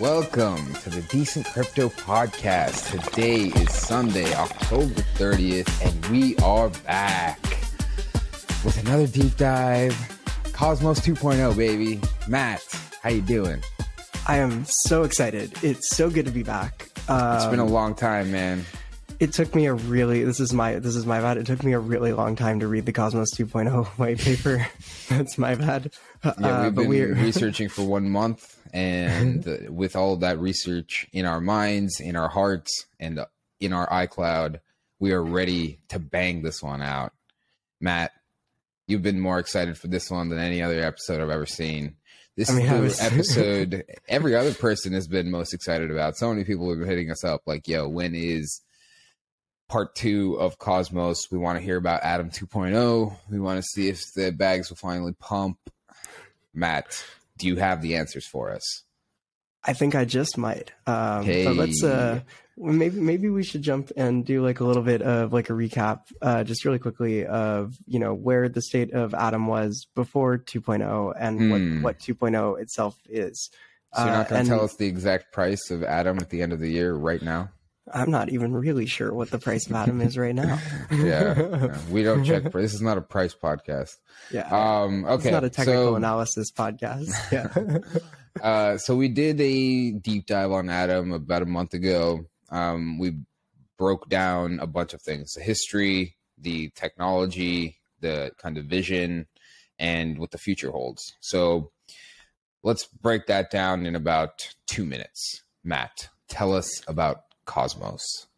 Welcome to the Decent Crypto Podcast. Today is Sunday, October 30th, and we are back with another deep dive. Cosmos 2.0, baby. Matt, how you doing? I am so excited. It's so good to be back. Um, it's been a um, long time, man. It took me a really this is my this is my bad. It took me a really long time to read the Cosmos 2.0 white paper. That's my bad. Yeah, we've uh, been we're... researching for one month, and with all that research in our minds, in our hearts, and in our iCloud, we are ready to bang this one out. Matt, you've been more excited for this one than any other episode I've ever seen. This I mean, is the episode every other person has been most excited about. So many people have been hitting us up like, yo, when is part two of Cosmos? We want to hear about Atom 2.0. We want to see if the bags will finally pump. Matt, do you have the answers for us? I think I just might. Um, hey. But let's uh, maybe maybe we should jump and do like a little bit of like a recap, uh, just really quickly of you know where the state of Atom was before 2.0 and mm. what hmm. what 2.0 itself is. So you're not going to uh, tell us the exact price of Atom at the end of the year right now? I'm not even really sure what the price of Atom is right now. yeah, yeah, we don't check. This is not a price podcast. Yeah. Um. Okay. It's not a technical so, analysis podcast. Yeah. uh, so we did a deep dive on Atom about a month ago um, we broke down a bunch of things the history, the technology, the kind of vision, and what the future holds. So let's break that down in about two minutes. Matt, tell us about Cosmos.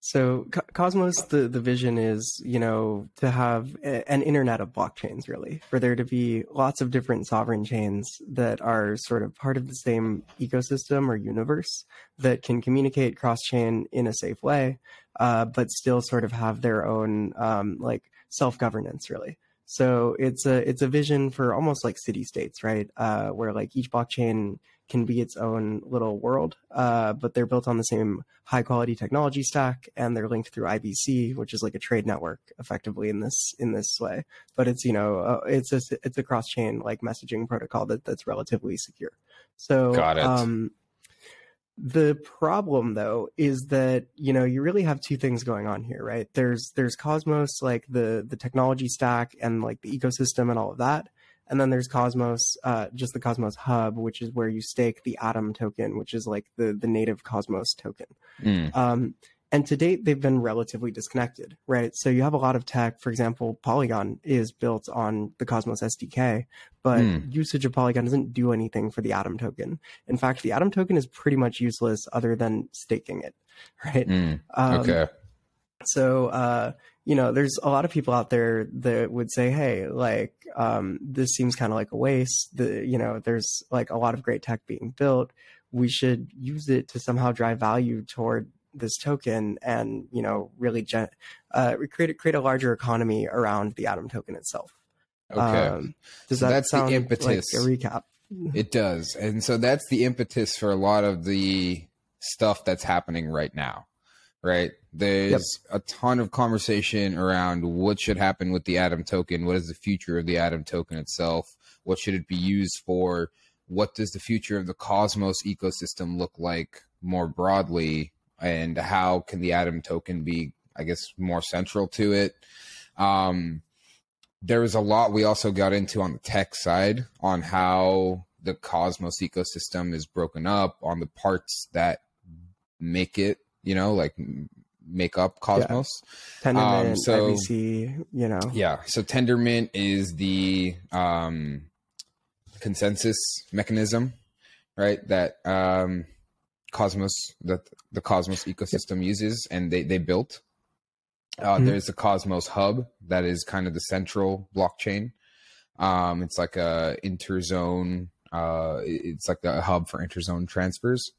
So Cosmos, the, the vision is, you know, to have a, an internet of blockchains, really, for there to be lots of different sovereign chains that are sort of part of the same ecosystem or universe that can communicate cross chain in a safe way, uh, but still sort of have their own um, like self governance, really. So it's a it's a vision for almost like city states, right? Uh, where like each blockchain can be its own little world, uh, but they're built on the same high quality technology stack, and they're linked through IBC, which is like a trade network, effectively in this in this way. But it's you know uh, it's a it's a cross chain like messaging protocol that that's relatively secure. So got it. Um, the problem though is that you know you really have two things going on here, right? There's there's Cosmos like the the technology stack and like the ecosystem and all of that, and then there's Cosmos, uh, just the Cosmos Hub, which is where you stake the Atom token, which is like the the native Cosmos token. Mm. Um, and to date, they've been relatively disconnected, right? So you have a lot of tech. For example, Polygon is built on the Cosmos SDK, but mm. usage of Polygon doesn't do anything for the Atom token. In fact, the Atom token is pretty much useless other than staking it, right? Mm. Um, okay. So, uh, you know, there's a lot of people out there that would say, hey, like, um, this seems kind of like a waste. The, you know, there's like a lot of great tech being built. We should use it to somehow drive value toward this token and, you know, really gen- uh, create, create a larger economy around the Atom token itself. Okay. Um, does so that that's sound the impetus. like a recap? It does. And so that's the impetus for a lot of the stuff that's happening right now right? There's yep. a ton of conversation around what should happen with the Atom token. What is the future of the Atom token itself? What should it be used for? What does the future of the Cosmos ecosystem look like more broadly? And how can the Atom token be, I guess, more central to it? Um, there was a lot we also got into on the tech side on how the Cosmos ecosystem is broken up, on the parts that make it you know, like make up Cosmos. Yeah. Tendermint, um, so, IBC, you know. Yeah. So Tendermint is the um, consensus mechanism, right? That um, Cosmos, that the Cosmos ecosystem uses and they, they built. Uh, mm-hmm. There's the Cosmos Hub that is kind of the central blockchain. Um, it's like a interzone. Uh, it's like a hub for interzone transfers.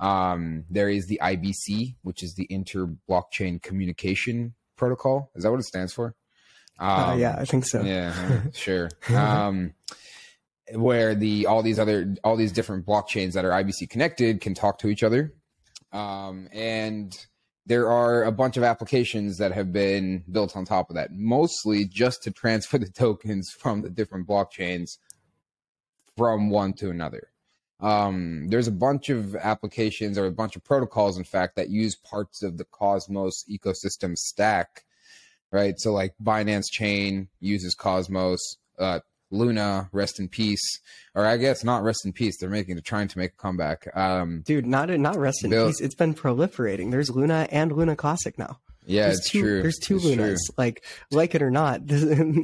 Um, there is the IBC, which is the Inter Blockchain Communication Protocol. Is that what it stands for? Um, uh, yeah, I think so. Yeah, sure. Um, where the all these other all these different blockchains that are IBC connected can talk to each other, um, and there are a bunch of applications that have been built on top of that, mostly just to transfer the tokens from the different blockchains from one to another. Um, there's a bunch of applications or a bunch of protocols, in fact, that use parts of the Cosmos ecosystem stack, right? So, like Binance Chain uses Cosmos, uh, Luna, rest in peace, or I guess not rest in peace. They're making, they're trying to make a comeback. Um, Dude, not not rest in Bill, peace. It's been proliferating. There's Luna and Luna Classic now. Yeah, there's it's two, true. There's two it's Lunas. True. Like, like it or not,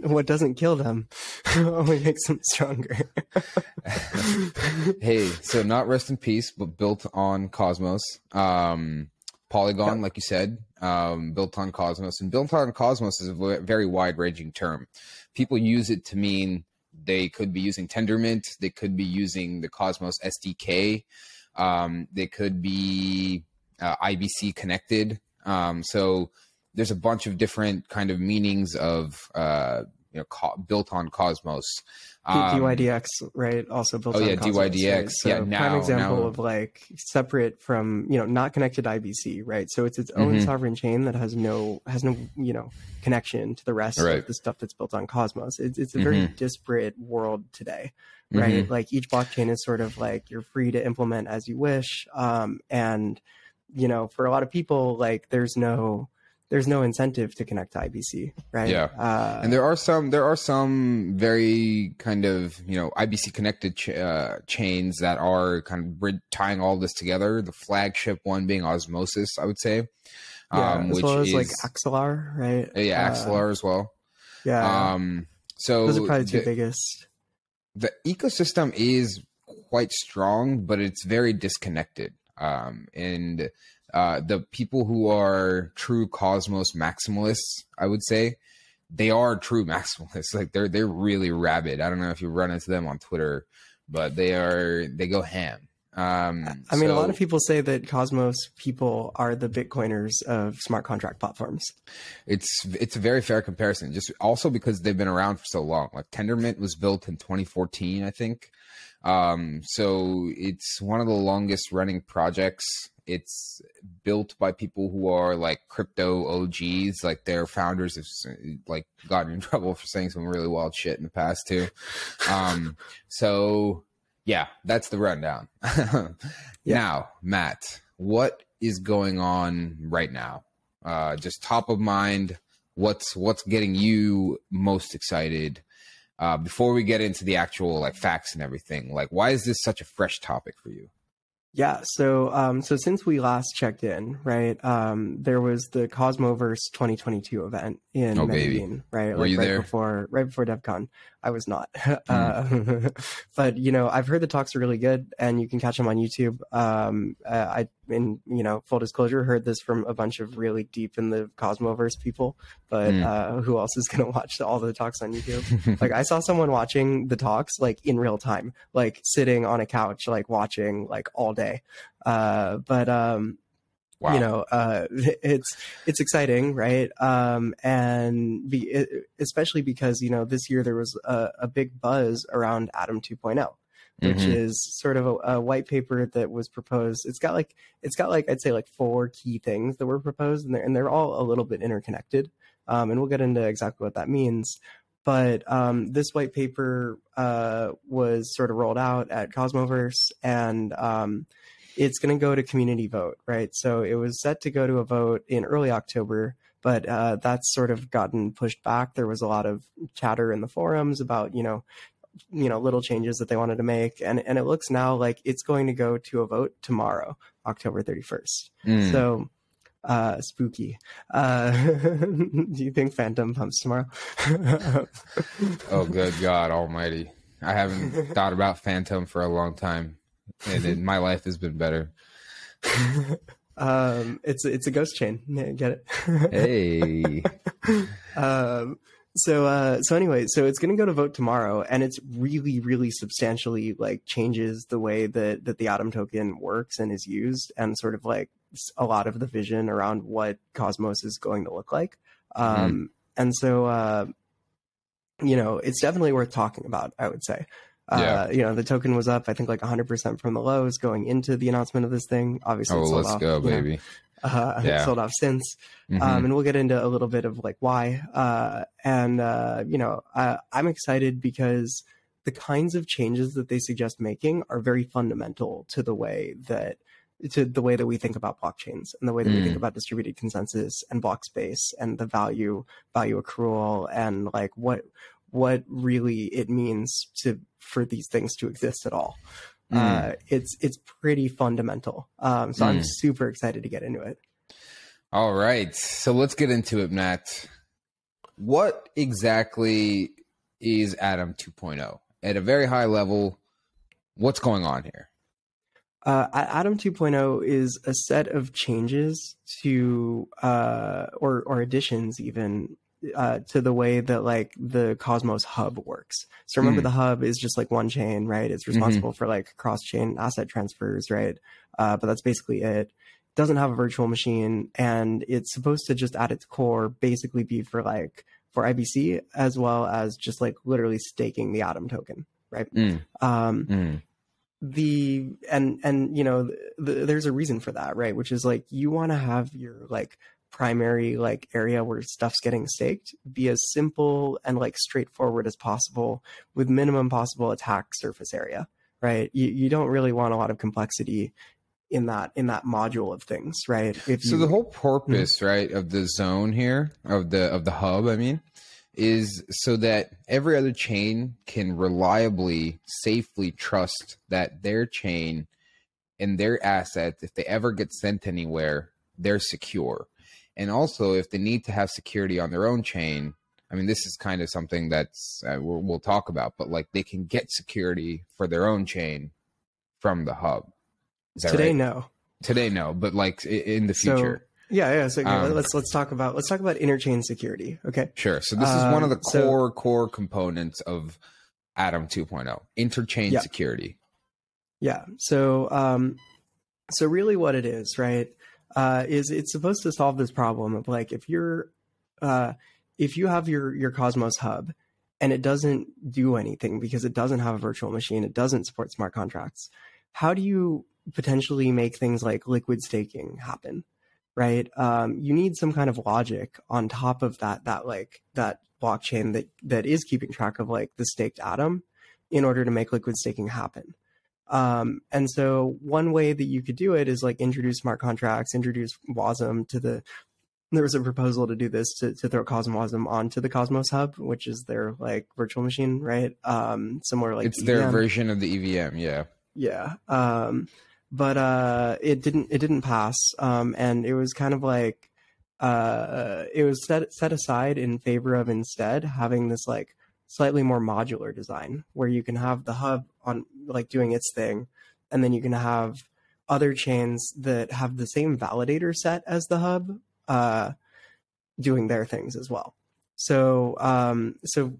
what doesn't kill them only makes them stronger. hey, so not rest in peace, but built on Cosmos. Um, Polygon, like you said, um, built on Cosmos, and built on Cosmos is a very wide-ranging term. People use it to mean they could be using Tendermint, they could be using the Cosmos SDK, um, they could be uh, IBC connected. Um, so there's a bunch of different kind of meanings of uh, you know co- built on Cosmos. Um, DYDX, right? Also built. Oh on yeah, Cosmos, DYDX. Right? So yeah, now, prime example now, of like separate from you know not connected IBC, right? So it's its own Mhm. sovereign chain that has no has no you know connection to the rest Right. of the stuff that's built on Cosmos. It's it's a very disparate world today, right? Mhm. Like each blockchain is sort of like you're free to implement as you wish, um, and you know for a lot of people like there's no there's no incentive to connect to IBC, right? Yeah. uh, and there are some there are some very kind of you know IBC connected ch- uh, chains that are kind of brid- tying all this together. The flagship one being Osmosis, I would say, yeah, um, as which well as is like Axelar, right? uh, yeah Uh, Axelar as well. Yeah, Um, so those are probably the two the, biggest. the ecosystem is quite strong, but it's very disconnected. Um, and uh, the people who are true Cosmos maximalists, I would say, they are true maximalists. Like they're they're really rabid. I don't know if you run into them on Twitter, but they are they go ham. Um, I mean, a lot of people say that Cosmos people are the Bitcoiners of smart contract platforms. It's it's a very fair comparison. Just also because they've been around for so long. Like Tendermint was built in 2014, I think. Um, so it's one of the longest running projects. It's built by people who are like crypto OGs. Like their founders have like gotten in trouble for saying some really wild shit in the past too. Um, so yeah, that's the rundown. Now, Matt, what is going on right now? Uh, just top of mind. What's what's getting you most excited? Uh, before we get into the actual like facts and everything, like why is this such a fresh topic for you? Yeah, so um, so since we last checked in, right, um, there was the Cosmoverse 2022 event in Oh, baby. Medellin, right? Were you right there? Before right before DevCon. I was not, uh, but you know, I've heard the talks are really good, and you can catch them on YouTube. Um, uh, I, in you know, full disclosure, heard this from a bunch of really deep in the Cosmoverse people, but Hmm. uh, who else is going to watch all the talks on YouTube? like I saw someone watching the talks like in real time, like sitting on a couch, like watching like all day. Uh, but um, wow. you know, uh, it's it's exciting, right? Um, and be, it, especially because you know this year there was a, a big buzz around Atom 2.0 which Mhm. is sort of a, a white paper that was proposed. It's got like it's got like I'd say like four key things that were proposed, and they're and they're all a little bit interconnected. Um, and we'll get into exactly what that means. But um, this white paper uh, was sort of rolled out at Cosmoverse, and um, it's going to go to community vote, right? So it was set to go to a vote in early October, but uh, that's sort of gotten pushed back. There was a lot of chatter in the forums about, you know, you know, little changes that they wanted to make, and and it looks now like it's going to go to a vote tomorrow, October thirty first. Mm. So. Uh, spooky. Uh, do you think Fantom pumps tomorrow? oh, good God Almighty! I haven't thought about Fantom for a long time, and it, my life has been better. um, it's it's a ghost chain. Yeah, Get it? Hey, um, so uh, so anyway, so it's going to go to vote tomorrow, and it's really really substantially like changes the way that that the Atom token works and is used, and sort of like a lot of the vision around what Cosmos is going to look like. Um, And so uh, you know, it's definitely worth talking about. I would say. Uh, Yeah. you know, the token was up, I think, like 100% from the lows going into the announcement of this thing. Obviously, oh, it sold let's off, go, you know, baby! uh, Yeah. sold off since Mhm. um, and we'll get into a little bit of like why. Uh, and uh, you know, uh, I'm excited because the kinds of changes that they suggest making are very fundamental to the way that to the way that we think about blockchains and the way that mm. we think mm. about distributed consensus and block space and the value value accrual and like what what really it means to for these things to exist at all. Mm. Uh, it's it's pretty fundamental. Um, so mm. I'm super excited to get into it. All right, so let's get into it, Matt. What exactly is Atom 2.0 at a very high level? What's going on here? Uh, Atom 2.0 is a set of changes to, uh, or or additions even uh, to the way that like the Cosmos hub works. So remember, mm. the hub is just like one chain, right? It's mm-hmm. responsible mm-hmm. for like cross chain asset transfers, right? Uh, but that's basically it. Doesn't have a virtual machine, and it's supposed to just at its core basically be for like for IBC as well as just like literally staking the Atom token, right? Mm. Um, mm the and and you know the, there's a reason for that right which is like you want to have your like primary like area where stuff's getting staked be as simple and like straightforward as possible with minimum possible attack surface area right? You, you don't really want a lot of complexity in that in that module of things right? If so the whole purpose mm-hmm. right of the zone here of the of the hub i mean is so that every other chain can reliably safely trust that their chain and their assets if they ever get sent anywhere they're secure and also if they need to have security on their own chain i mean this is kind of something that's uh, we'll, we'll talk about but like they can get security for their own chain from the hub. Today right? no. Today no but like in the future. so, yeah yeah so um, let's let's talk about let's talk about interchain security okay? Sure so this is one of the um, core so, core components of atom 2.0 interchain yeah. security. Yeah so um so really what it is right uh, is it's supposed to solve this problem of like if you're uh, if you have your your Cosmos hub and it doesn't do anything because it doesn't have a virtual machine, it doesn't support smart contracts. How do you potentially make things like liquid staking happen? Right? Um, you need some kind of logic on top of that that like that blockchain that that is keeping track of like the staked atom in order to make liquid staking happen. Um, and so one way that you could do it is like introduce smart contracts, introduce WASM to the. There was a proposal to do this to, to throw Cosmos WASM onto the Cosmos Hub, which is their like virtual machine, right? Um, somewhere like it's EVM. their version of the EVM, yeah, yeah. Um, but uh, it didn't it didn't pass, um, and it was kind of like uh, it was set set aside in favor of instead having this like slightly more modular design where you can have the hub on like doing its thing. And then you can have other chains that have the same validator set as the hub uh, doing their things as well. So um, so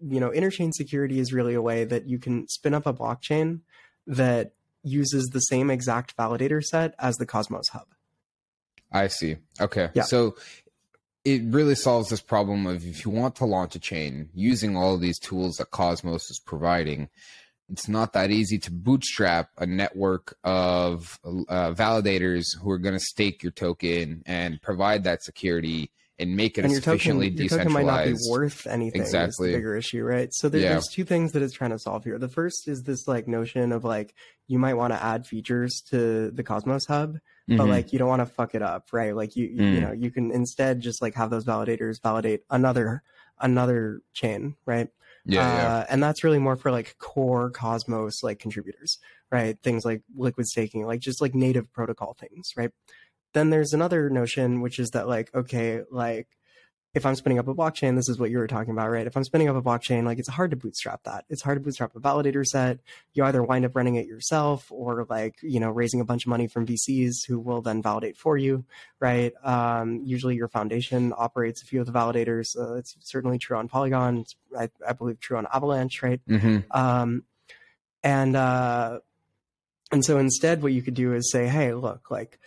you know interchain security is really a way that you can spin up a blockchain that uses the same exact validator set as the cosmos hub. I see. Okay. Yeah. so it really solves this problem of if you want to launch a chain using all of these tools that Cosmos is providing, it's not that easy to bootstrap a network of uh, validators who are going to stake your token and provide that security and make it and your sufficiently token, decentralized. Your token might not be worth anything. Exactly, bigger issue, right? So there, yeah. there's two things that it's trying to solve here. The first is this like notion of like you might want to add features to the Cosmos Hub, mm-hmm. but like you don't want to fuck it up, right? Like you, mm. you know, you can instead just like have those validators validate another another chain, right? Yeah, uh, yeah, and that's really more for like core Cosmos like contributors, right? Things like liquid staking, like just like native protocol things, right? Then there's another notion, which is that like, okay, like if I'm spinning up a blockchain, this is what you were talking about, right? If I'm spinning up a blockchain, like it's hard to bootstrap that. It's hard to bootstrap a validator set. You either wind up running it yourself or like, you know, raising a bunch of money from VCs who will then validate for you, right? Um, usually your foundation operates a few of the validators. Uh, it's certainly true on Polygon. It's, I, I believe true on Avalanche, right? Mm-hmm. Um, and, uh, and so instead what you could do is say, Hey, look, like,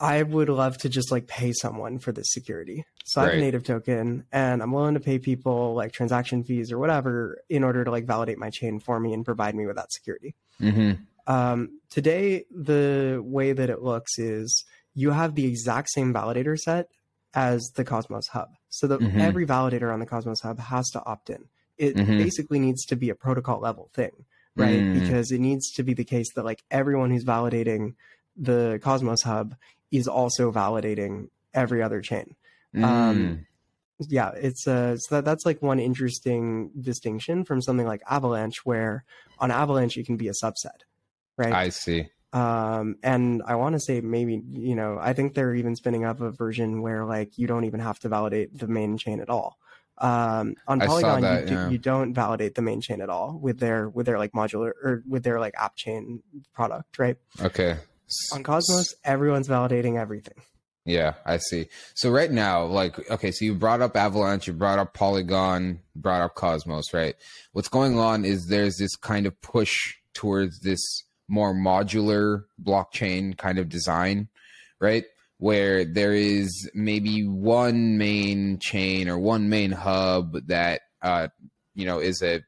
I would love to just like pay someone for this security. So right. I have a native token and I'm willing to pay people like transaction fees or whatever in order to like validate my chain for me and provide me with that security. Mm-hmm. Um, today, the way that it looks is you have the exact same validator set as the Cosmos Hub. So that mm-hmm. every validator on the Cosmos Hub has to opt in. it Mhm. basically needs to be a protocol level thing, right? Mm. Because it needs to be the case that like everyone who's validating the Cosmos hub is also validating every other chain. Mm. Um, yeah, it's uh, so that, that's like one interesting distinction from something like Avalanche, where on Avalanche you can be a subset, right? I see. um and i want to say maybe you know i think they're even spinning up a version where like you don't even have to validate the main chain at all um on polygon that, you, do, yeah. you don't validate the main chain at all with their with their like modular or with their like app chain product right Okay. On cosmos everyone's validating everything Yeah, I see. So right now, like, okay, so you brought up Avalanche, you brought up Polygon, brought up Cosmos, right? What's going on is there's this kind of push towards this more modular blockchain kind of design, right? Where there is maybe one main chain or one main hub that, uh, you know, is a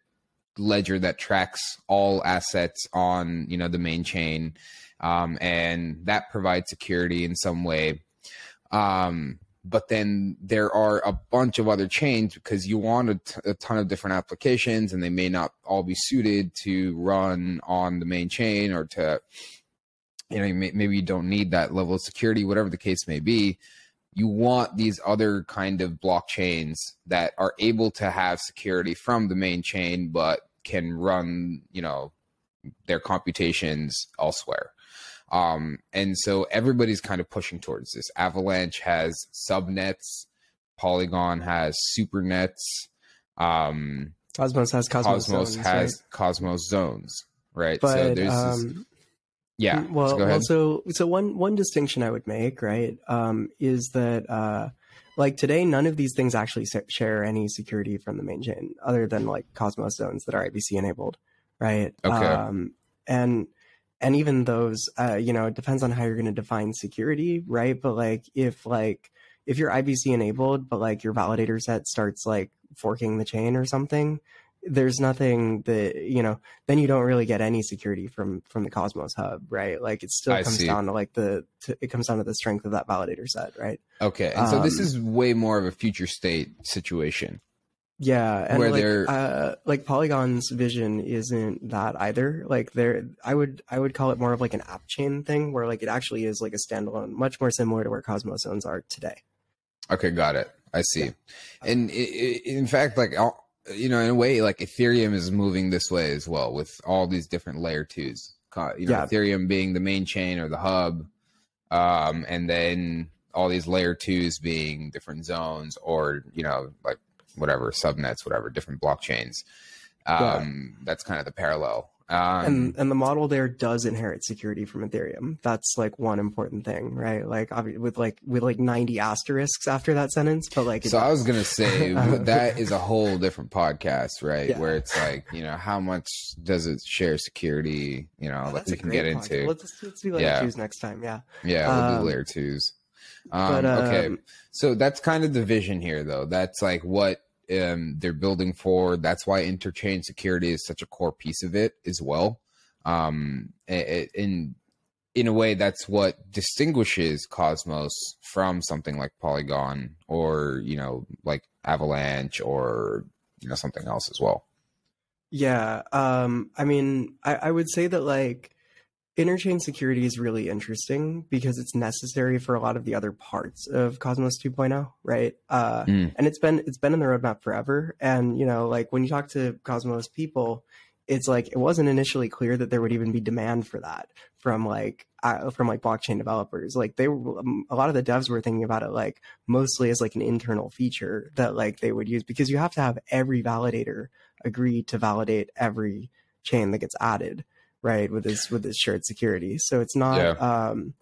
ledger that tracks all assets on, you know, the main chain. Um, and that provides security in some way. Um, but then there are a bunch of other chains because you want a, t- a ton of different applications and they may not all be suited to run on the main chain or to you know maybe you don't need that level of security whatever the case may be. You want these other kind of blockchains that are able to have security from the main chain but can run you know their computations elsewhere um, and so everybody's kind of pushing towards this. Avalanche has subnets, Polygon has supernets, um, cosmos has cosmos, Cosmos zones, has right? Cosmos zones, right? but so there's this, um yeah. well, so go well so so one one distinction i would make right um is that uh like today none of these things actually share any security from the main chain other than like cosmos zones that are ibc enabled right Okay. um and and even those uh you know it depends on how you're going to define security right but like if like if you're ibc enabled but like your validator set starts like forking the chain or something there's nothing that you know then you don't really get any security from from the cosmos hub right like it still I comes see. down to like the to, it comes down to the strength of that validator set right okay, and so this um, is way more of a future state situation. Yeah and Where like they're- uh like polygon's vision isn't that either like there i would i would call it more of like an app chain thing where like it actually is like a standalone much more similar to where cosmos zones are today Okay, got it. I see. And i i in fact, like you know, in a way, like Ethereum is moving this way as well with all these different layer twos. You know, Yeah. Ethereum being the main chain or the hub, um, and then all these layer twos being different zones or you know, like whatever subnets, whatever different blockchains. Um, That's kind of the parallel. Um, and and the model there does inherit security from ethereum that's like one important thing right like with like with like 90 asterisks after that sentence but like so I was gonna say that is a whole different podcast, right? Yeah. Where it's like, you know, how much does it share security? You know, Oh, that we can get podcast. into. let's, let's do like Yeah. choose next time yeah Yeah, we'll Um, do layer twos. Um, but okay, um, so that's kind of the vision here, though. That's like what um, they're building for. That's why interchain security is such a core piece of it as well. Um, in in a way, that's what distinguishes Cosmos from something like Polygon or you know, like Avalanche or you know something else as well. Yeah, um, I mean, I, I would say that like interchain security is really interesting because it's necessary for a lot of the other parts of Cosmos 2.0, right? Uh, Mm. and it's been it's been in the roadmap forever. And you know, like when you talk to Cosmos people, it's like it wasn't initially clear that there would even be demand for that from like uh, from like blockchain developers. Like they were um, a lot of the devs were thinking about it like mostly as like an internal feature that like they would use because you have to have every validator agree to validate every chain that gets added right with this with this shared security so it's not Yeah. um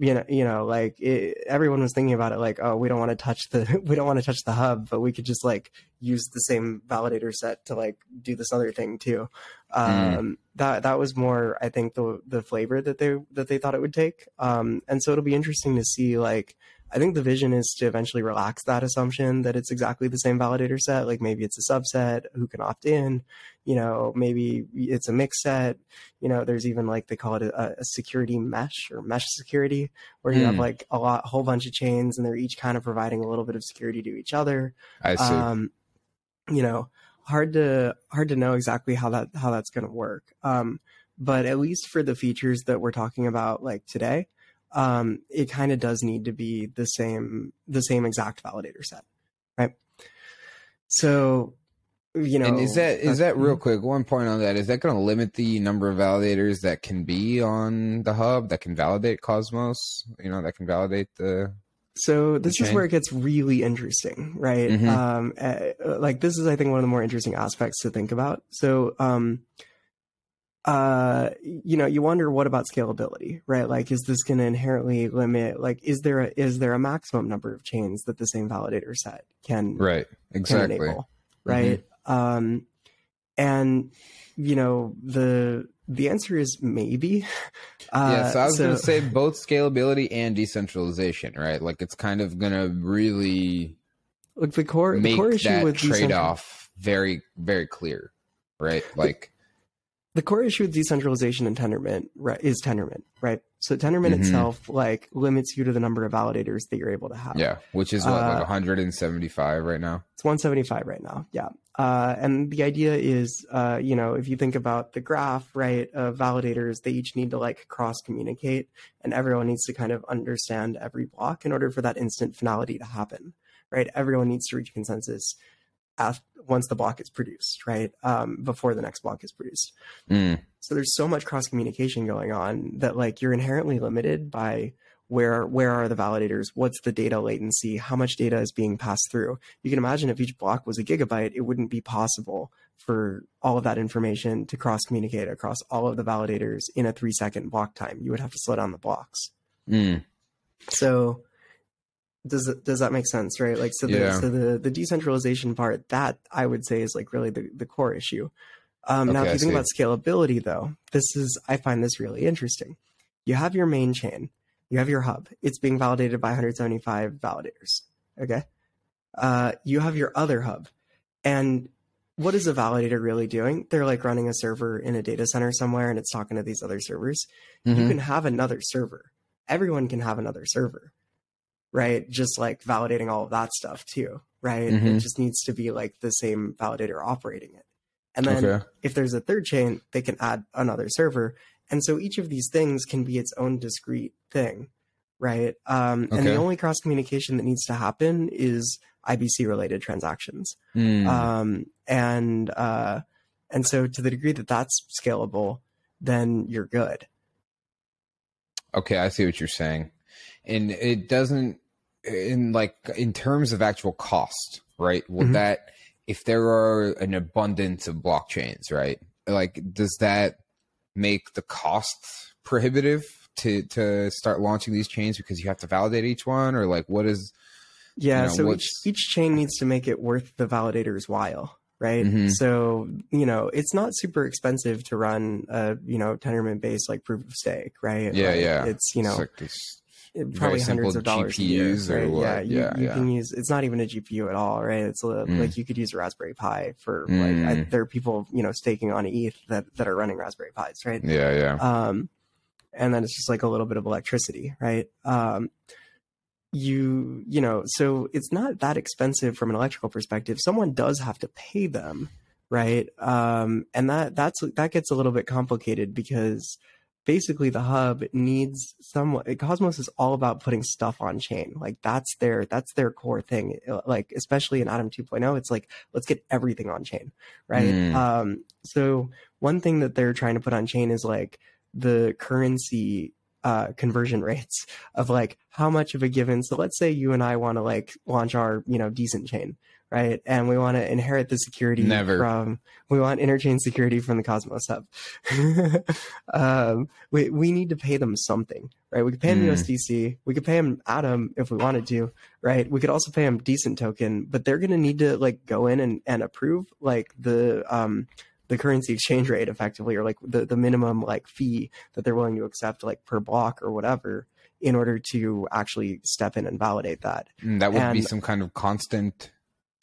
you know you know like it, everyone was thinking about it like oh we don't want to touch the we don't want to touch the hub but we could just like use the same validator set to like do this other thing too Mm. um that that was more i think the the flavor that they that they thought it would take um and so it'll be interesting to see like I think the vision is to eventually relax that assumption that it's exactly the same validator set. Like maybe it's a subset who can opt in, you know, maybe it's a mix set. You know, there's even like they call it a, a security mesh or mesh security, where you have Hmm. like a lot, whole bunch of chains, and they're each kind of providing a little bit of security to each other. I see. Um, you know, hard to hard to know exactly how that how that's going to work. Um, but at least for the features that we're talking about like today, um, it kind of does need to be the same the same exact validator set, right? So, you know, and is that is that real quick? One point on that is that going to limit the number of validators that can be on the hub that can validate Cosmos? You know, that can validate the so this is where it gets really interesting, right? Mm-hmm. Um, uh, like this is, I think, one of the more interesting aspects to think about. So, um, uh, you know, you wonder what about scalability, right? Like, is this going to inherently limit? Like, is there a, is there a maximum number of chains that the same validator set can right exactly can enable, right? Mm-hmm. Um, and you know the the answer is maybe. Uh, yeah, so I was so, going to say both scalability and decentralization, right? Like it's kind of going to really look the core make the core issue that with trade off very very clear, right? Like the core issue with decentralization and Tendermint right, is Tendermint, right? So Tendermint mm-hmm. itself like limits you to the number of validators that you're able to have. Yeah, which is what uh, like 175 right now. It's 175 right now. Yeah, uh, and the idea is, uh, you know, if you think about the graph, right, of validators, they each need to like cross communicate, and everyone needs to kind of understand every block in order for that instant finality to happen, right? Everyone needs to reach consensus after, once the block is produced, right? Um, before the next block is produced. Mm. So there's so much cross communication going on that like you're inherently limited by where where are the validators what's the data latency how much data is being passed through you can imagine if each block was a gigabyte it wouldn't be possible for all of that information to cross communicate across all of the validators in a three second block time you would have to slow down the blocks mm. so does does that make sense right like so the yeah. so the the decentralization part that i would say is like really the, the core issue um, okay, now if you think about scalability though this is i find this really interesting you have your main chain you have your hub. It's being validated by 175 validators. Okay. Uh, you have your other hub. And what is a validator really doing? They're like running a server in a data center somewhere and it's talking to these other servers. Mm-hmm. You can have another server. Everyone can have another server, right? Just like validating all of that stuff too, right? Mm-hmm. It just needs to be like the same validator operating it. And then okay. if there's a third chain, they can add another server and so each of these things can be its own discrete thing, right? Um, okay. And the only cross communication that needs to happen is IBC related transactions. Mm. Um, and uh, and so to the degree that that's scalable, then you're good. Okay, I see what you're saying, and it doesn't in like in terms of actual cost, right? Will mm-hmm. that if there are an abundance of blockchains, right? Like, does that make the cost prohibitive to to start launching these chains because you have to validate each one or like what is yeah you know, so each, each chain needs to make it worth the validator's while right mm-hmm. so you know it's not super expensive to run a you know tendermint based like proof of stake right yeah like, yeah it's you know it's probably hundreds of dollars GPUs year, right? yeah you, yeah, you yeah. can use it's not even a gpu at all right it's a, mm. like you could use a raspberry pi for mm. like I, mm. there are people you know staking on eth that that are running raspberry pis right yeah yeah um and then it's just like a little bit of electricity right um you you know so it's not that expensive from an electrical perspective someone does have to pay them right um and that that's that gets a little bit complicated because basically the hub needs some cosmos is all about putting stuff on chain like that's their that's their core thing uh, like especially in atom 2.0 it's like let's get everything on chain right mm. um so one thing that they're trying to put on chain is like the currency uh, conversion rates of like how much of a given. So let's say you and I want to like launch our you know decent chain, right? And we want to inherit the security Never. from we want interchain security from the Cosmos Hub. um, we we need to pay them something, right? We could pay them mm. USDC. We could pay them Atom if we wanted to, right? We could also pay them decent token, but they're going to need to like go in and and approve like the um the currency exchange rate effectively or like the, the minimum like fee that they're willing to accept like per block or whatever in order to actually step in and validate that. Mm, that would and, be some kind of constant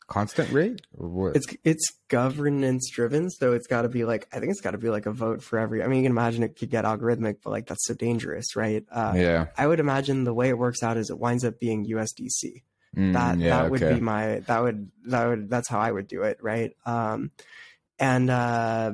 constant rate or what? It's it's governance driven, so it's got to be like I think it's got to be like a vote for every. I mean, you can imagine it could get algorithmic, but like that's so dangerous, right? Uh, yeah. I would imagine the way it works out is it winds up being USDC, Mm, that yeah, that would okay. be my that would that would that's how I would do it, right? Um, and uh,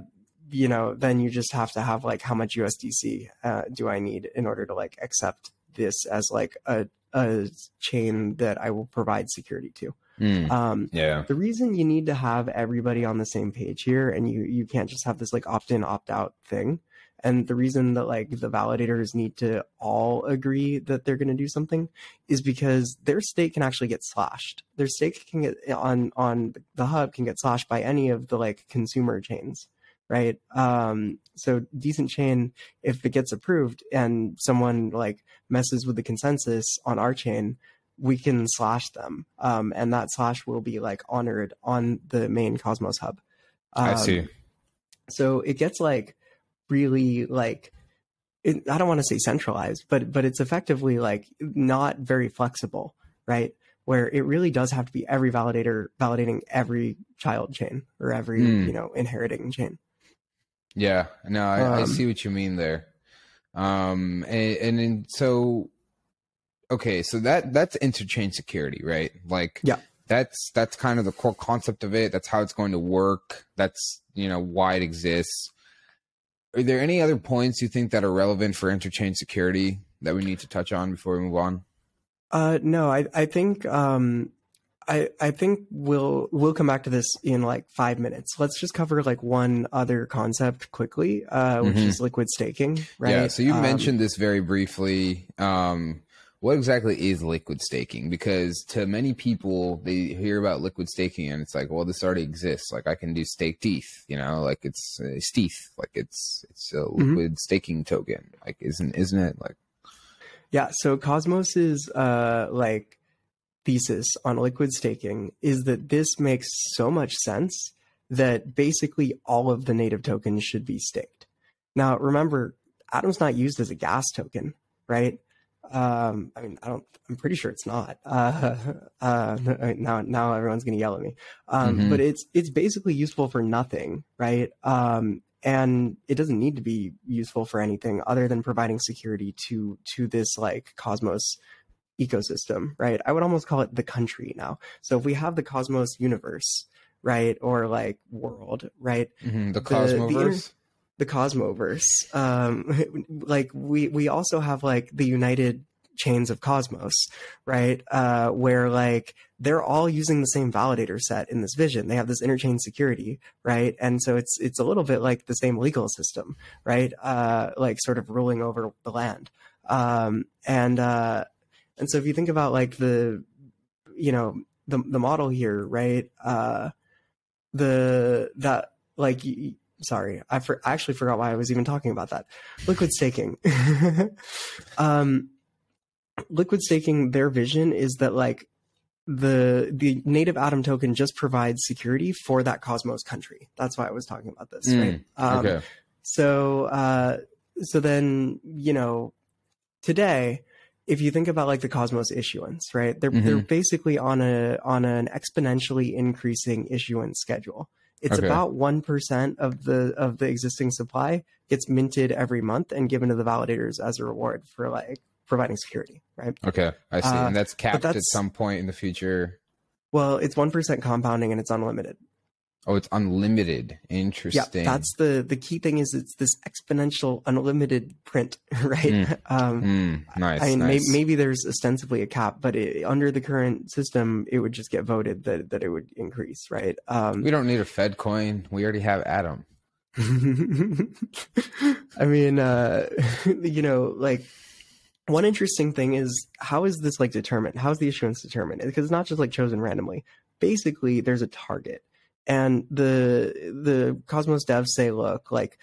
you know, then you just have to have like how much USDC uh, do I need in order to like accept this as like a a chain that I will provide security to. Mm, um, yeah. The reason you need to have everybody on the same page here, and you you can't just have this like opt in opt out thing. And the reason that like the validators need to all agree that they're going to do something is because their stake can actually get slashed. Their stake can get on on the hub can get slashed by any of the like consumer chains right? Um, so decent chain, if it gets approved and someone like messes with the consensus on our chain, we can slash them, um, and that slash will be like honored on the main Cosmos hub. Um, I see. So it gets like really like it, I don't want to say centralized, but but it's effectively like not very flexible, right? Where it really does have to be every validator validating every child chain or every mm. you know inheriting chain. Yeah, no, I, um, I see what you mean there. Um, and, and then, so, okay, so that that's interchain security, right? Like, yeah, that's that's kind of the core concept of it. That's how it's going to work. That's you know why it exists. Are there any other points you think that are relevant for interchain security that we need to touch on before we move on? Uh, no, I I think um, I, I think we'll we'll come back to this in like five minutes. Let's just cover like one other concept quickly, uh, which mm-hmm. is liquid staking. Right? Yeah. So you um, mentioned this very briefly. Um, what exactly is liquid staking? Because to many people, they hear about liquid staking and it's like, well, this already exists. Like I can do staked ETH, you know, like it's uh, like it's it's a mm-hmm. liquid mm-hmm. staking token. Like isn't isn't it like? Yeah. So Cosmos is uh like thesis on liquid staking is that this makes so much sense that basically all of the native tokens should be staked. Now, remember, Atom's not used as a gas token, right? Um, I mean, I don't. I'm pretty sure it's not. Uh, uh, now, now everyone's going to yell at me. Um, mm-hmm. But it's it's basically useful for nothing, right? Um, and it doesn't need to be useful for anything other than providing security to to this like Cosmos ecosystem, right? I would almost call it the country now. So if we have the cosmos universe, right, or like world, right? Mm-hmm. The cosmoverse. The, the, cosmoverse. Um, like we we also have like the United chains of cosmos right? Uh where like they're all using the same validator set in this vision. They have this interchain security right? And so it's it's a little bit like the same legal system right? Uh like sort of ruling over the land. Um and uh and so if you think about like the, you know, the the model here, right? Uh, the that like sorry, I, for, I actually forgot why I was even talking about that. Liquid staking. um, liquid staking. Their vision is that like the the native atom token just provides security for that cosmos country that's why i was talking about this mm, right um, okay. so uh so then you know today if you think about like the Cosmos issuance, right? They're mm-hmm. they're basically on a on an exponentially increasing issuance schedule. It's okay. about one percent of the of the existing supply gets minted every month and given to the validators as a reward for like providing security, right? Okay, I see, uh, and that's capped that's, at some point in the future. Well, it's one percent compounding and it's unlimited. Oh, it's unlimited. Interesting. Yeah, that's the the key thing is it's this exponential unlimited print, right? Mm. Um, mm, nice. I mean, nice. May, maybe there's ostensibly a cap, but it, under the current system, it would just get voted that that it would increase, right? Um, we don't need a Fed coin. We already have Atom. I mean, uh, you know, like one interesting thing is how is this like determined? How is the issuance determined? Because it's not just like chosen randomly. Basically, there's a target and the the cosmos devs say look like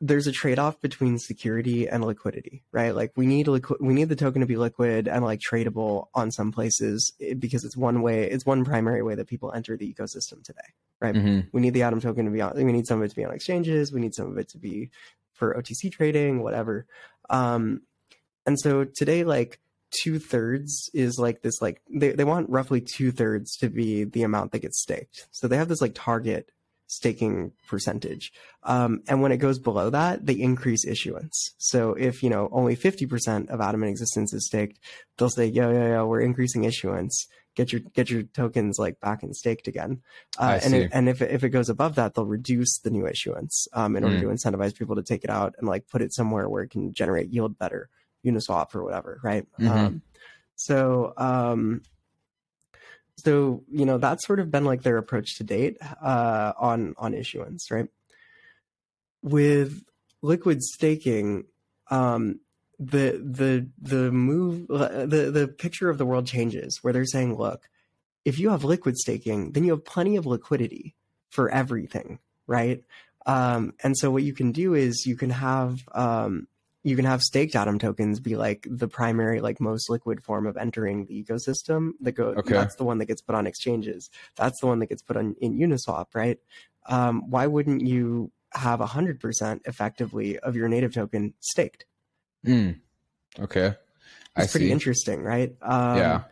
there's a trade-off between security and liquidity right? Like we need liqu- we need the token to be liquid and like tradable on some places eh, because it's one way it's one primary way that people enter the ecosystem today right? Mm-hmm. we need the atom token to be on we need some of it to be on exchanges we need some of it to be for otc trading whatever. Um and so today like two thirds is like this like they, they want roughly two thirds to be the amount that gets staked. So they have this like target staking percentage. Um, and when it goes below that they increase issuance. So if you know only 50% of atom in existence is staked they'll say yo yo yo we're increasing issuance. Get your get your tokens like back and staked again. Uh, and it, and if it, if it goes above that, they'll reduce the new issuance um, in order mm. to incentivize people to take it out and like put it somewhere where it can generate yield better, Uniswap or whatever, right? Mm-hmm. Um, so um, so you know that's sort of been like their approach to date uh, on on issuance, right? With liquid staking, um, the the the move the the picture of the world changes where they're saying look if you have liquid staking then you have plenty of liquidity for everything right um, and so what you can do is you can have um, you can have staked atom tokens be like the primary like most liquid form of entering the ecosystem that go okay. that's the one that gets put on exchanges that's the one that gets put on in uniswap right um, why wouldn't you have 100% effectively of your native token staked Mm. Okay. It's I pretty see. interesting, right? Um, yeah.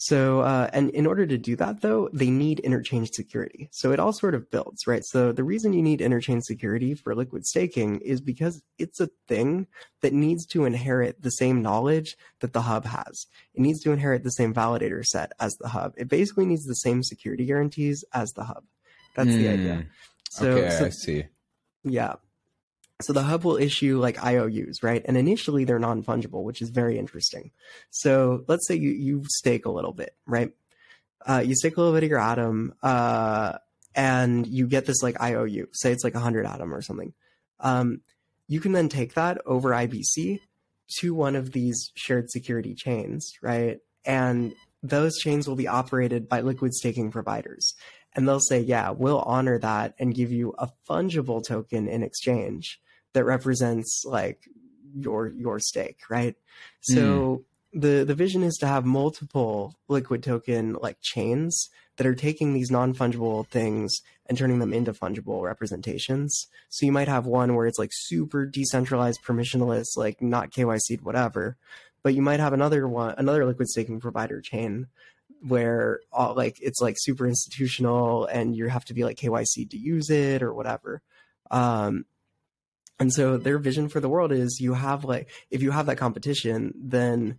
So, uh, and in order to do that, though, they need interchain security. So it all sort of builds, right? So the reason you need interchain security for liquid staking is because it's a thing that needs to inherit the same knowledge that the hub has. It needs to inherit the same validator set as the hub. It basically needs the same security guarantees as the hub. That's mm. the idea. Hmm. So, okay, so, I see. Yeah. So the hub will issue like IOUs, right? And initially they're non fungible, which is very interesting. So let's say you, you stake a little bit, right? Uh, you stake a little bit of your atom, uh, and you get this like IOU. Say it's like 100 atom or something. Um, you can then take that over IBC to one of these shared security chains, right? And those chains will be operated by liquid staking providers. And they'll say, yeah, we'll honor that and give you a fungible token in exchange that represents like your your stake, right? So mm. the the vision is to have multiple liquid token like chains that are taking these non-fungible things and turning them into fungible representations. So you might have one where it's like super decentralized, permissionless, like not KYC'd, whatever. But you might have another one, another liquid staking provider chain where all, like it's like super institutional and you have to be like KYC to use it or whatever. Um, and so their vision for the world is you have like if you have that competition, then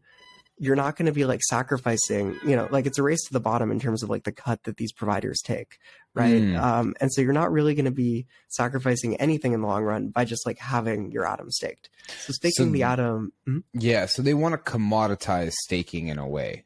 you're not going to be like sacrificing, you know, like it's a race to the bottom in terms of like the cut that these providers take, right? Mm. Um, and so you're not really going to be sacrificing anything in the long run by just like having your atom staked. So staking so, the atom, hmm? yeah. So they want to commoditize staking in a way,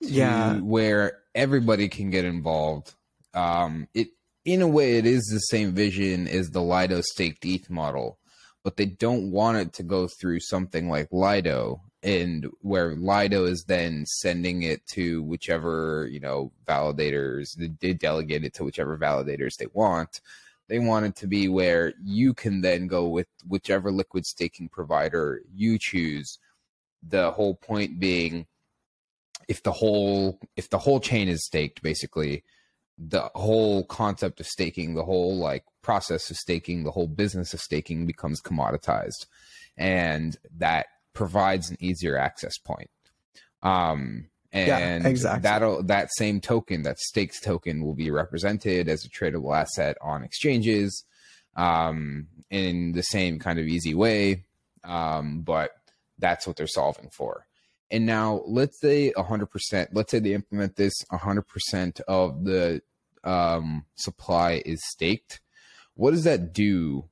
yeah, where everybody can get involved. Um, it in a way, it is the same vision as the Lido staked ETH model but they don't want it to go through something like Lido and where Lido is then sending it to whichever, you know, validators, they delegate it to whichever validators they want. They want it to be where you can then go with whichever liquid staking provider you choose. The whole point being if the whole if the whole chain is staked basically the whole concept of staking, the whole like process of staking, the whole business of staking becomes commoditized, and that provides an easier access point. Um, and yeah, exactly. that'll that same token, that stakes token, will be represented as a tradable asset on exchanges, um, in the same kind of easy way. Um, but that's what they're solving for. And now let's say 100%, let's say they implement this 100% of the um, supply is staked. What does that do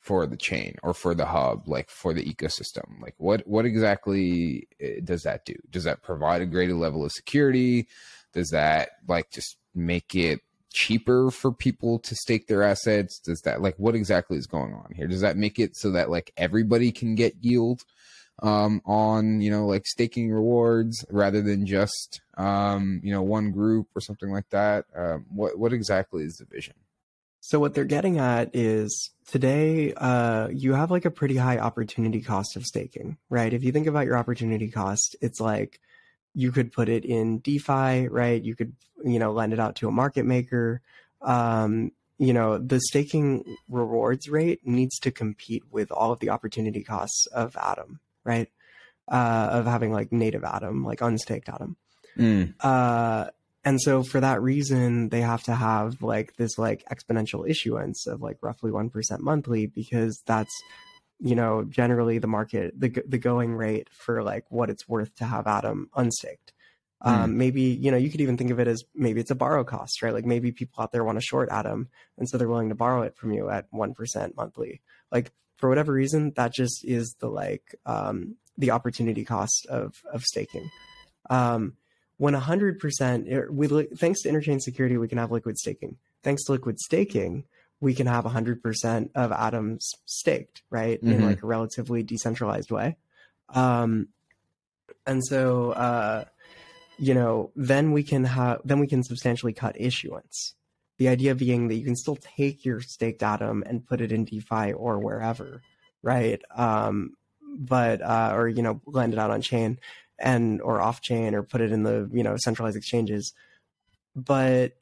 for the chain or for the hub, like for the ecosystem? Like what, what exactly eh, does that do? Does that provide a greater level of security? Does that like just make it cheaper for people to stake their assets? Does that like what exactly is going on here? Does that make it so that like everybody can get yield? Um, on you know like staking rewards rather than just um, you know one group or something like that? Um, what what exactly is the vision? So what they're getting at is today uh, you have like a pretty high opportunity cost of staking, right? If you think about your opportunity cost, it's like you could put it in DeFi, right? You could you know lend it out to a market maker. Um, you know the staking rewards rate needs to compete with all of the opportunity costs of atom right? Uh, of having like native Atom, like unstaked Atom. Mm. Uh, and so for that reason, they have to have like this like exponential issuance of like roughly 1% monthly because that's, you know, generally the market, the, the going rate for like what it's worth to have Atom unstaked. Um, maybe you know you could even think of it as maybe it's a borrow cost, right? Like maybe people out there want to short Atom, and so they're willing to borrow it from you at one percent monthly. Like for whatever reason, that just is the like um, the opportunity cost of of staking. Um, when hundred percent, er, we thanks to interchain security, we can have liquid staking. Thanks to liquid staking, we can have hundred percent of atoms staked, right, mm-hmm. in like a relatively decentralized way. Um, and so. Uh, you know, then we can have then we can substantially cut issuance. The idea being that you can still take your staked atom and put it in DeFi or wherever, right? Um, but uh, or you know, lend it out on chain and or off chain or put it in the you know centralized exchanges, but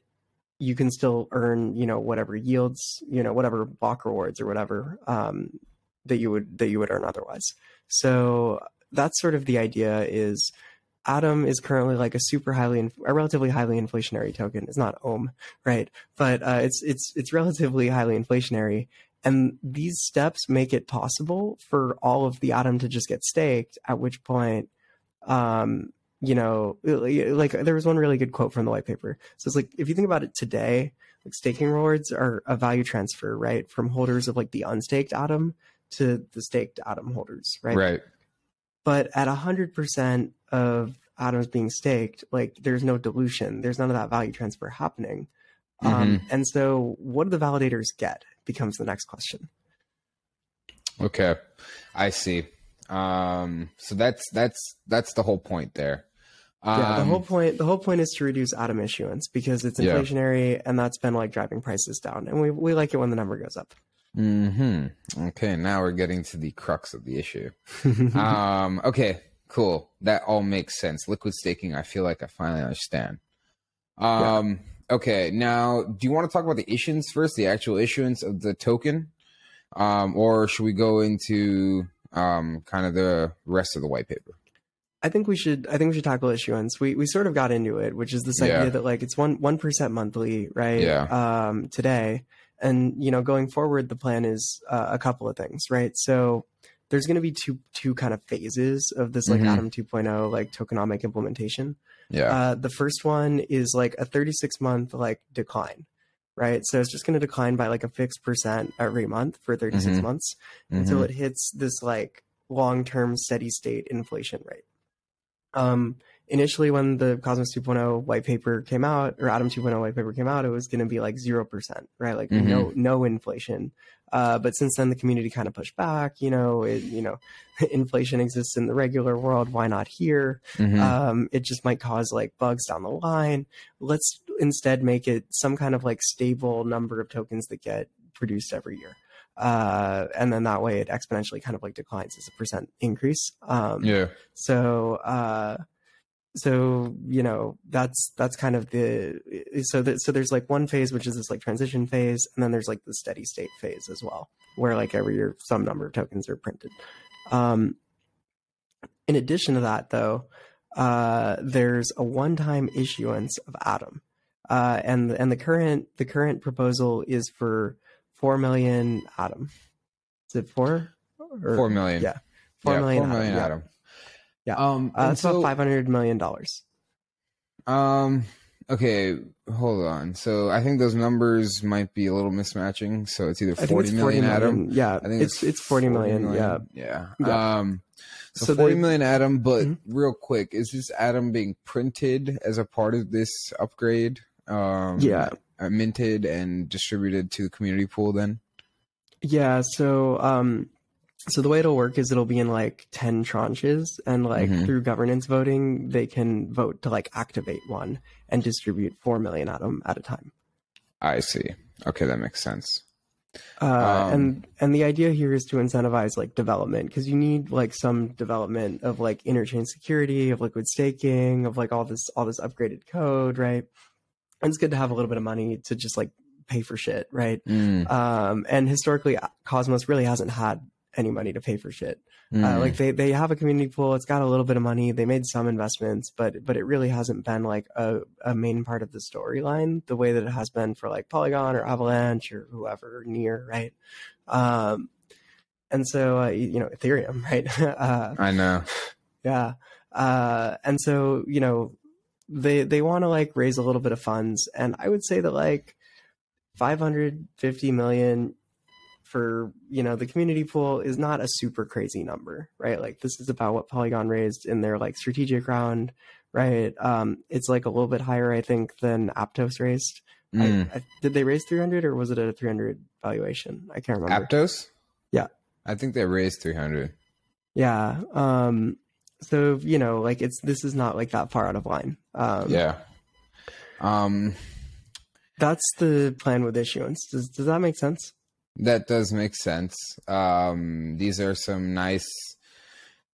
you can still earn you know whatever yields you know whatever block rewards or whatever um, that you would that you would earn otherwise. So that's sort of the idea is Atom is currently like a super highly, a relatively highly inflationary token. It's not Ohm, right? But uh, it's it's it's relatively highly inflationary, and these steps make it possible for all of the Atom to just get staked. At which point, um, you know, like there was one really good quote from the white paper. So it's like if you think about it today, like staking rewards are a value transfer, right, from holders of like the unstaked Atom to the staked Atom holders, right? Right. But at 100% of atoms being staked, like there's no dilution, there's none of that value transfer happening. Um, mm-hmm. Um, and so, what do the validators get? Becomes the next question. Okay, I see. Um, so that's that's that's the whole point there. Um, yeah, the whole um, point the whole point is to reduce atom issuance because it's inflationary yeah. and that's been like driving prices down, and we we like it when the number goes up. Hmm. Okay. Now we're getting to the crux of the issue. um. Okay. Cool. That all makes sense. Liquid staking. I feel like I finally understand. Um. Yeah. Okay. Now, do you want to talk about the issuance first? The actual issuance of the token, um, or should we go into um kind of the rest of the white paper? I think we should. I think we should tackle issuance. We we sort of got into it, which is this yeah. idea that like it's one one percent monthly, right? Yeah. Um, today, and you know going forward the plan is uh, a couple of things right so there's going to be two two kind of phases of this like mm-hmm. atom 2.0 like tokenomic implementation yeah uh, the first one is like a 36 month like decline right so it's just going to decline by like a fixed percent every month for 36 mm-hmm. months until mm-hmm. it hits this like long-term steady state inflation rate um initially when the Cosmos 2.0 white paper came out or Atom 2.0 white paper came out, it was going to be like 0%, right? Like mm-hmm. no, no inflation. Uh, but since then the community kind of pushed back, you know, it, you know, inflation exists in the regular world. Why not here? Mm-hmm. Um, it just might cause like bugs down the line. Let's instead make it some kind of like stable number of tokens that get produced every year. Uh, and then that way it exponentially kind of like declines as a percent increase. Um, yeah. So, uh, so you know that's that's kind of the so that so there's like one phase which is this like transition phase and then there's like the steady state phase as well where like every year some number of tokens are printed. Um in addition to that though uh there's a one-time issuance of atom uh and and the current the current proposal is for 4 million atom. Is it 4 or, 4 million. Yeah. 4 yeah, million, 4 million atom, atom. Yeah. Um, uh, it's so, about five hundred million dollars. Um. Okay, hold on. So I think those numbers might be a little mismatching. So it's either forty million 40 atom. Yeah, I think it's it's, it's forty million. million. Yeah. yeah. Yeah. Um. So, so forty they, million atom, but mm-hmm. real quick, is this Atom being printed as a part of this upgrade? Um, yeah. Uh, minted and distributed to the community pool then? Yeah. So um, so the way it'll work is it'll be in like 10 tranches and like mm-hmm. through governance voting they can vote to like activate one and distribute 4 million atom at a time. I see. Okay that makes sense. Uh, um, and and the idea here is to incentivize like development because you need like some development of like interchain security of liquid staking of like all this all this upgraded code right? And it's good to have a little bit of money to just like pay for shit right? Mm. um, and historically cosmos really hasn't had any money to pay for shit. Mm. Uh, like they they have a community pool. It's got a little bit of money. They made some investments, but but it really hasn't been like a, a main part of the storyline the way that it has been for like Polygon or Avalanche or whoever NEAR right. Um, and so uh, you know Ethereum, right? uh, I know. Yeah. Uh, and so you know they they want to like raise a little bit of funds, and I would say that like 550 million for you know the community pool is not a super crazy number, right? Like this is about what Polygon raised in their like strategic round, right? Um, it's like a little bit higher, I think, than Aptos raised. Mm. I, I, did they raise 300 or was it at a 300 valuation? I can't remember. Aptos? Yeah. I think they raised 300. Yeah. Um, so, you know, like it's, this is not like that far out of line. Um, yeah. Um, that's the plan with issuance. Does, does that make sense? That does make sense. Um, these are some nice,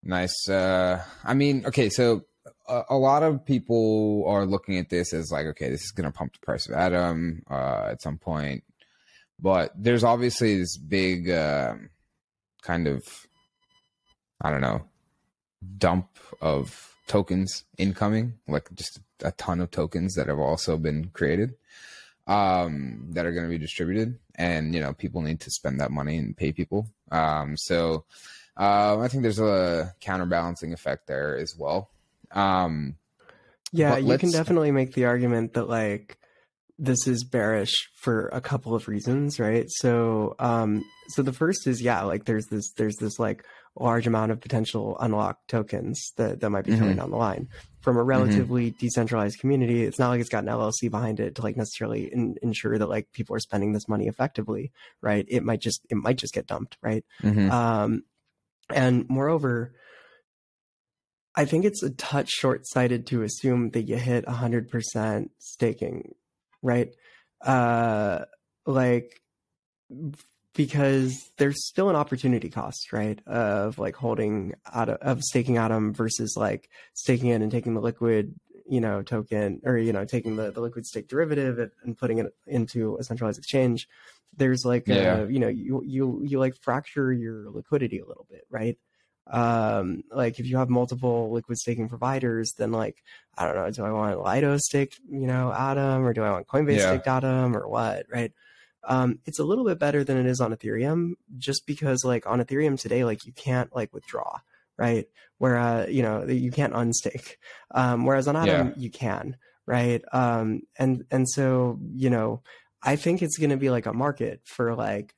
nice, uh, I mean, okay. So a, a lot of people are looking at this as like, okay, this is going to pump the price of Atom, uh, at some point, but there's obviously this big, uh, kind of I don't know dump of tokens incoming, like just a ton of tokens that have also been created um, that are going to be distributed, and you know people need to spend that money and pay people. Um, so uh, I think there's a counterbalancing effect there as well. Um, yeah, you can definitely make the argument that like this is bearish for a couple of reasons, right? So, um, so the first is yeah, like there's this there's this like large amount of potential unlocked tokens that that might be coming mm-hmm. down the line from a mm-hmm. relatively mm-hmm. decentralized community. It's not like it's got an LLC behind it to like necessarily in, ensure that like people are spending this money effectively, right? It might just it might just get dumped, right? Mm-hmm. Um, and moreover, I think it's a touch short sighted to assume that you hit 100% staking right? Uh, like because there's still an opportunity cost, right? Of like holding out of, of staking Atom versus like staking it and taking the liquid, you know, token or you know taking the the liquid stake derivative and putting it into a centralized exchange. There's like yeah. a, you know you you you like fracture your liquidity a little bit, right? um like if you have multiple liquid staking providers then like i don't know do i want lido staked you know atom or do i want coinbase yeah. staked atom or what right um it's a little bit better than it is on ethereum just because like on ethereum today like you can't like withdraw right? Whereas uh, you know you can't unstake. Um whereas on atom yeah. you can right? Um and and so you know i think it's going to be like a market for like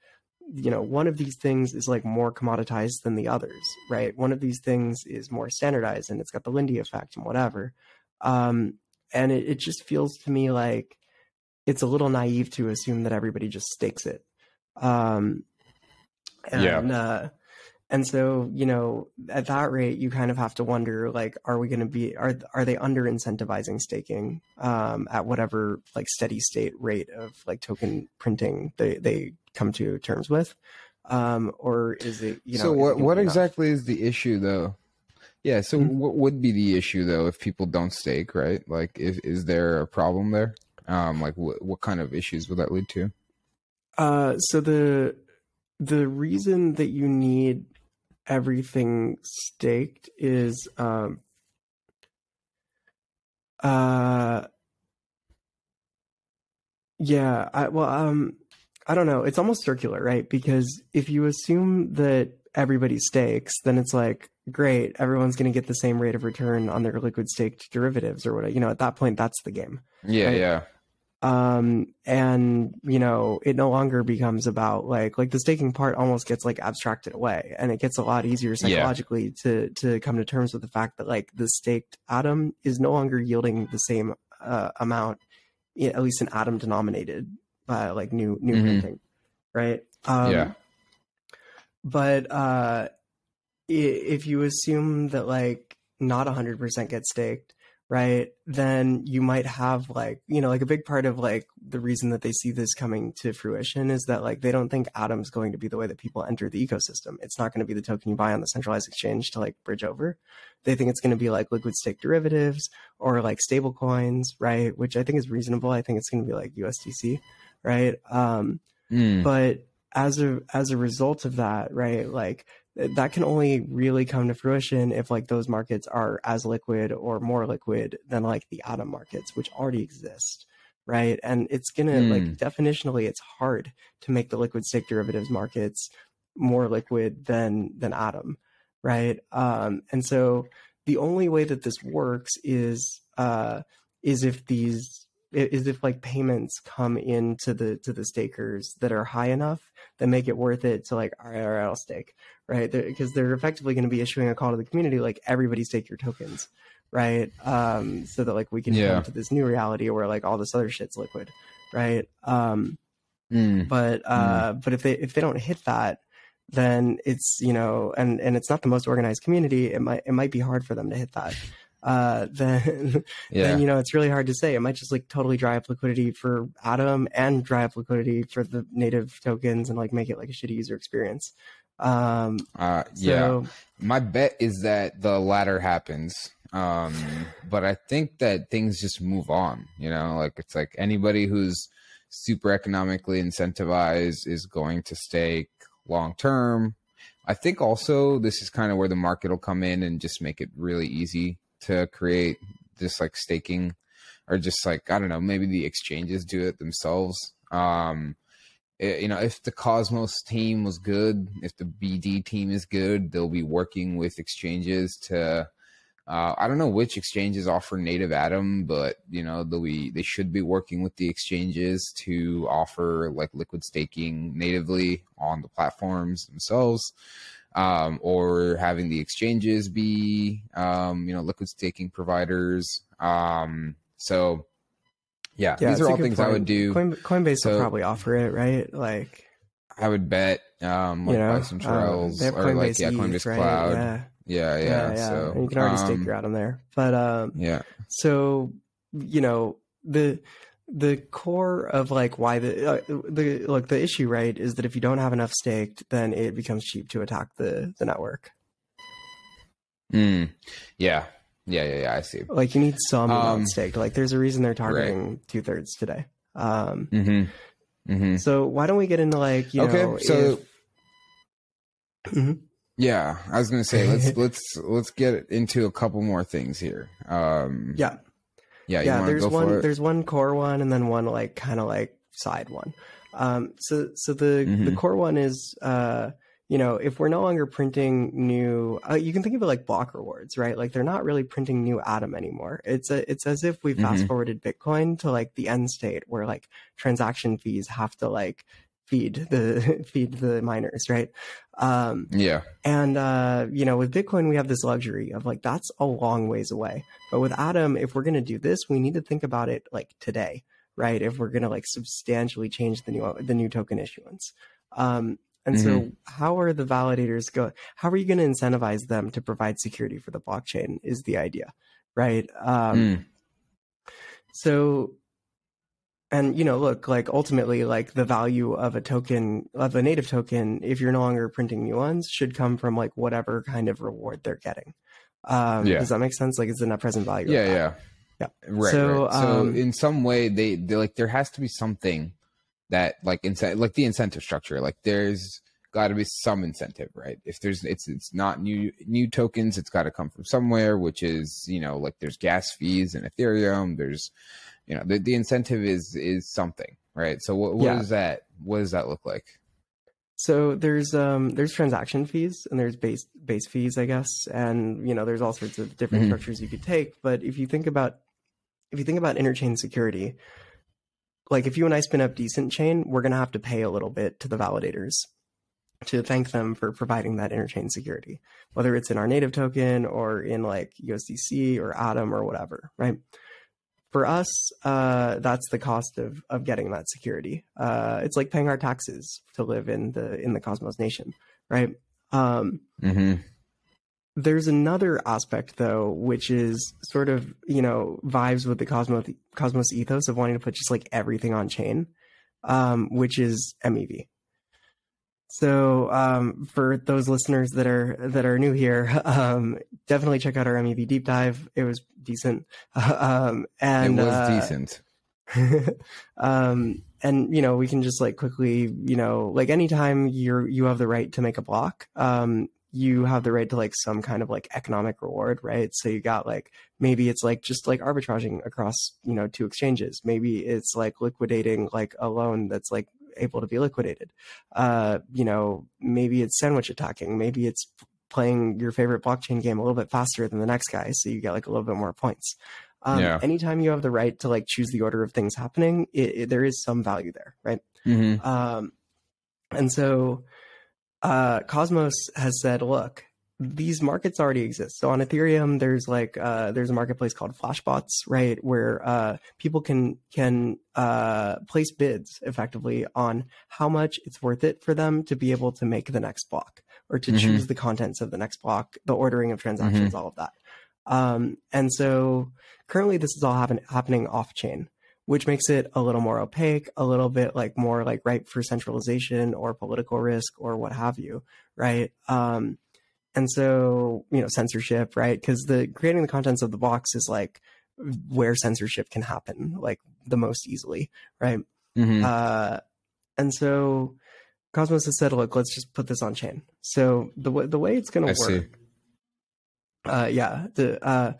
you know one of these things is like more commoditized than the others right? One of these things is more standardized and it's got the lindy effect and whatever. Um and it, it just feels to me like it's a little naive to assume that everybody just stakes it. Um and yeah. uh and so you know at that rate you kind of have to wonder like are we going to be are are they under incentivizing staking um at whatever like steady state rate of like token printing they they come to terms with? Um or is it you know so what what exactly is the issue though? Yeah so mm-hmm. what would be the issue though if people don't stake right? Like if, is there a problem there um like what, what kind of issues would that lead to uh so the the reason that you need everything staked is um uh yeah i well um I don't know. It's almost circular, right? Because if you assume that everybody stakes, then it's like, great, everyone's going to get the same rate of return on their liquid staked derivatives or whatever. You know, at that point, that's the game. Yeah, right? yeah. Um, and you know, it no longer becomes about like like the staking part almost gets like abstracted away, and it gets a lot easier psychologically yeah. to to come to terms with the fact that like the staked atom is no longer yielding the same uh, amount, at least in atom denominated uh, like new new mm-hmm. printing, right? Um, yeah. But uh, if you assume that like not 100% gets staked, right? Then you might have like, you know, like a big part of like the reason that they see this coming to fruition is that like they don't think Atom's going to be the way that people enter the ecosystem. It's not going to be the token you buy on the centralized exchange to like bridge over. They think it's going to be like liquid stake derivatives or like stable coins, right? Which I think is reasonable. I think it's going to be like USDC right? Um, mm. But as a as a result of that, right, like that can only really come to fruition if like those markets are as liquid or more liquid than like the atom markets, which already exist, right? And it's gonna mm. like definitionally, it's hard to make the liquid stake derivatives markets more liquid than than atom, right? Um, and so the only way that this works is uh, is if these is if like payments come into the to the stakers that are high enough that make it worth it to like all right, all right I'll stake right because they're, they're effectively going to be issuing a call to the community like everybody stake your tokens right um so that like we can yeah. come to this new reality where like all this other shit's liquid right um mm. but uh mm. but if they if they don't hit that then it's you know and and it's not the most organized community it might it might be hard for them to hit that uh, then yeah. then you know it's really hard to say. It might just like totally dry up liquidity for Atom and dry up liquidity for the native tokens and like make it like a shitty user experience. Um, uh, yeah, so, my bet is that the latter happens. Um, but I think that things just move on. You know, like it's like anybody who's super economically incentivized is going to stake long term. I think also this is kind of where the market will come in and just make it really easy to create just like staking or just like I don't know, maybe the exchanges do it themselves. Um, you know, if the Cosmos team was good, if the BD team is good, they'll be working with exchanges to. Uh, I don't know which exchanges offer native Atom, but you know they'll be they should be working with the exchanges to offer like liquid staking natively on the platforms themselves um, or having the exchanges be, um, you know, liquid staking providers. Um, so, yeah, yeah these are all things point. I would do. Coin, Coinbase so, will probably offer it, right? Like, I would bet, um, like you know, some trails um, or like yeah, Coinbase right? Cloud. Yeah. Yeah, yeah, yeah, yeah. So and you can already stake um, your Atom there, but um, yeah. So you know the the core of like why the uh, the like the issue right is that if you don't have enough staked then it becomes cheap to attack the the network mm. yeah yeah yeah yeah i see like you need some um, staked like there's a reason they're targeting right. two-thirds today um mm-hmm. Mm-hmm. so why don't we get into like you okay know, so if... mm-hmm. yeah i was gonna say let's let's let's get into a couple more things here um yeah yeah, yeah. There's one. There's one core one, and then one like kind of like side one. Um, so so the mm-hmm. the core one is uh, you know if we're no longer printing new, uh, you can think of it like block rewards, right? Like they're not really printing new Atom anymore. It's a it's as if we mm-hmm. fast forwarded Bitcoin to like the end state where like transaction fees have to like feed the feed the miners, right? Um, yeah. And uh, you know, with Bitcoin, we have this luxury of like that's a long ways away. But with Atom, if we're going to do this, we need to think about it like today, right? If we're going to like substantially change the new the new token issuance. Um, and mm-hmm. so, how are the validators go? How are you going to incentivize them to provide security for the blockchain? Is the idea, right? Um, mm. So and you know look like ultimately like the value of a token of a native token if you're no longer printing new ones should come from like whatever kind of reward they're getting um yeah. does that make sense like it's the net present value yeah yeah yeah right so, right. so um, in some way they, they like there has to be something that like incentive like the incentive structure like there's got to be some incentive right? If there's it's it's not new new tokens it's got to come from somewhere which is you know like there's gas fees and ethereum there's you know the, the incentive is is something right? So what, what yeah. does that what does that look like? So there's um there's transaction fees and there's base base fees i guess. And you know there's all sorts of different mm-hmm. structures you could take. But if you think about if you think about interchain security like if you and i spin up decent chain we're going to have to pay a little bit to the validators to thank them for providing that interchain security whether it's in our native token or in like usdc or atom or whatever right for us, uh, that's the cost of of getting that security. Uh, it's like paying our taxes to live in the in the Cosmos Nation, right? Um, mm-hmm. There's another aspect though, which is sort of you know vibes with the Cosmos Cosmos ethos of wanting to put just like everything on chain, um, which is MEV. So um, for those listeners that are that are new here, um, definitely check out our MEV deep dive. It was decent, um, and it was uh, decent. um, and you know we can just like quickly, you know, like anytime you're you have the right to make a block, um, you have the right to like some kind of like economic reward, right? So you got like maybe it's like just like arbitraging across you know two exchanges. Maybe it's like liquidating like a loan that's like able to be liquidated. Uh, you know, maybe it's sandwich attacking. Maybe it's playing your favorite blockchain game a little bit faster than the next guy, so you get like a little bit more points. Um, Yeah. Anytime you have the right to like choose the order of things happening, it, it- there is some value there, right? Mhm. Um, and so uh, Cosmos has said, look, these markets already exist. So on Ethereum, there's like uh, there's a marketplace called Flashbots, right, where uh, people can can uh, place bids effectively on how much it's worth it for them to be able to make the next block or to Mhm. choose the contents of the next block, the ordering of transactions, all of that. Um, and so currently, this is all happen- happening off chain which makes it a little more opaque, a little bit like more like ripe for centralization or political risk or what have you, right? Um, and so you know censorship, right? Because the creating the contents of the box is like where censorship can happen like the most easily, right? Mhm. Uh, and so Cosmos has said, look, let's just put this on chain. So the way the way it's going to work see. uh yeah the uh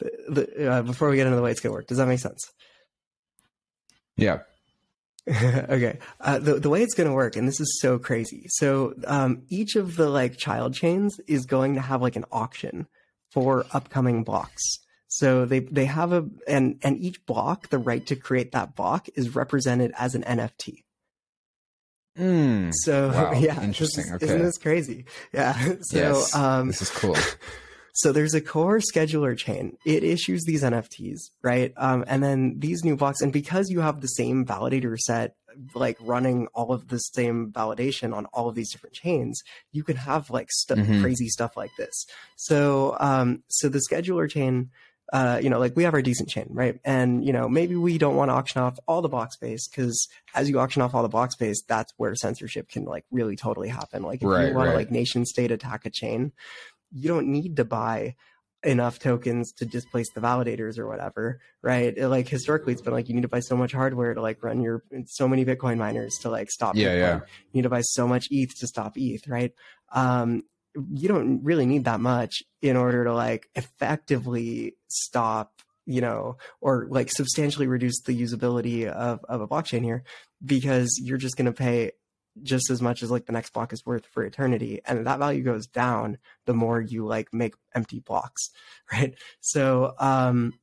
the, the uh, before we get into the way it's gonna work does that make sense Yeah. okay uh the, the way it's gonna work and this is so crazy so um each of the like child chains is going to have like an auction for upcoming blocks so they they have a and and each block the right to create that block is represented as an nft Mm. so Wow, yeah interesting, is- okay. isn't this crazy yeah so yes. um this is cool. So there's a core scheduler chain. It issues these NFTs, right? Um, and then these new blocks, and because you have the same validator set, like running all of the same validation on all of these different chains, you can have like st- Mhm. crazy stuff like this. So, um, so the scheduler chain, uh, you know, like we have our decent chain, right? And you know, maybe we don't want to auction off all the block space because as you auction off all the block space, that's where censorship can like really totally happen. Like if Right, you want right. to like nation state attack a chain, you don't need to buy enough tokens to displace the validators or whatever, right? It, like historically, it's been like you need to buy so much hardware to like run your so many Bitcoin miners to like stop. Yeah, Bitcoin. yeah. You need to buy so much ETH to stop ETH, right? Um, you don't really need that much in order to like effectively stop, you know, or like substantially reduce the usability of of a blockchain here, because you're just going to pay just as much as like the next block is worth for eternity and that value goes down the more you like make empty blocks right? So um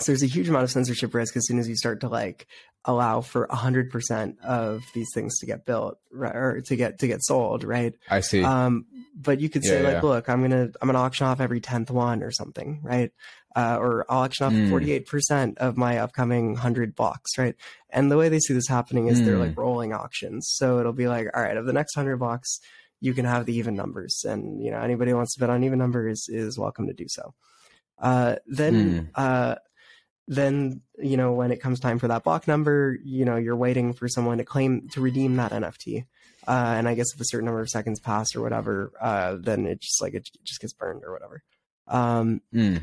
so there's a huge amount of censorship risk as soon as you start to like allow for 100% of these things to get built right, or to get to get sold right? I see. um but you could say Yeah, like look i'm gonna i'm gonna auction off every 10th one or something right? Uh, or i'll auction off Mm. 48% of my upcoming 100 blocks right? And the way they see this happening is they're Mm. like rolling auctions. So it'll be like all right of the next 100 blocks you can have the even numbers. And you know anybody who wants to bet on even numbers is welcome to do so. Uh then uh then you know when it comes time for that block number you know you're waiting for someone to claim to redeem that nft uh, and i guess if a certain number of seconds pass or whatever uh, then it just like it just gets burned or whatever. Um, Mm.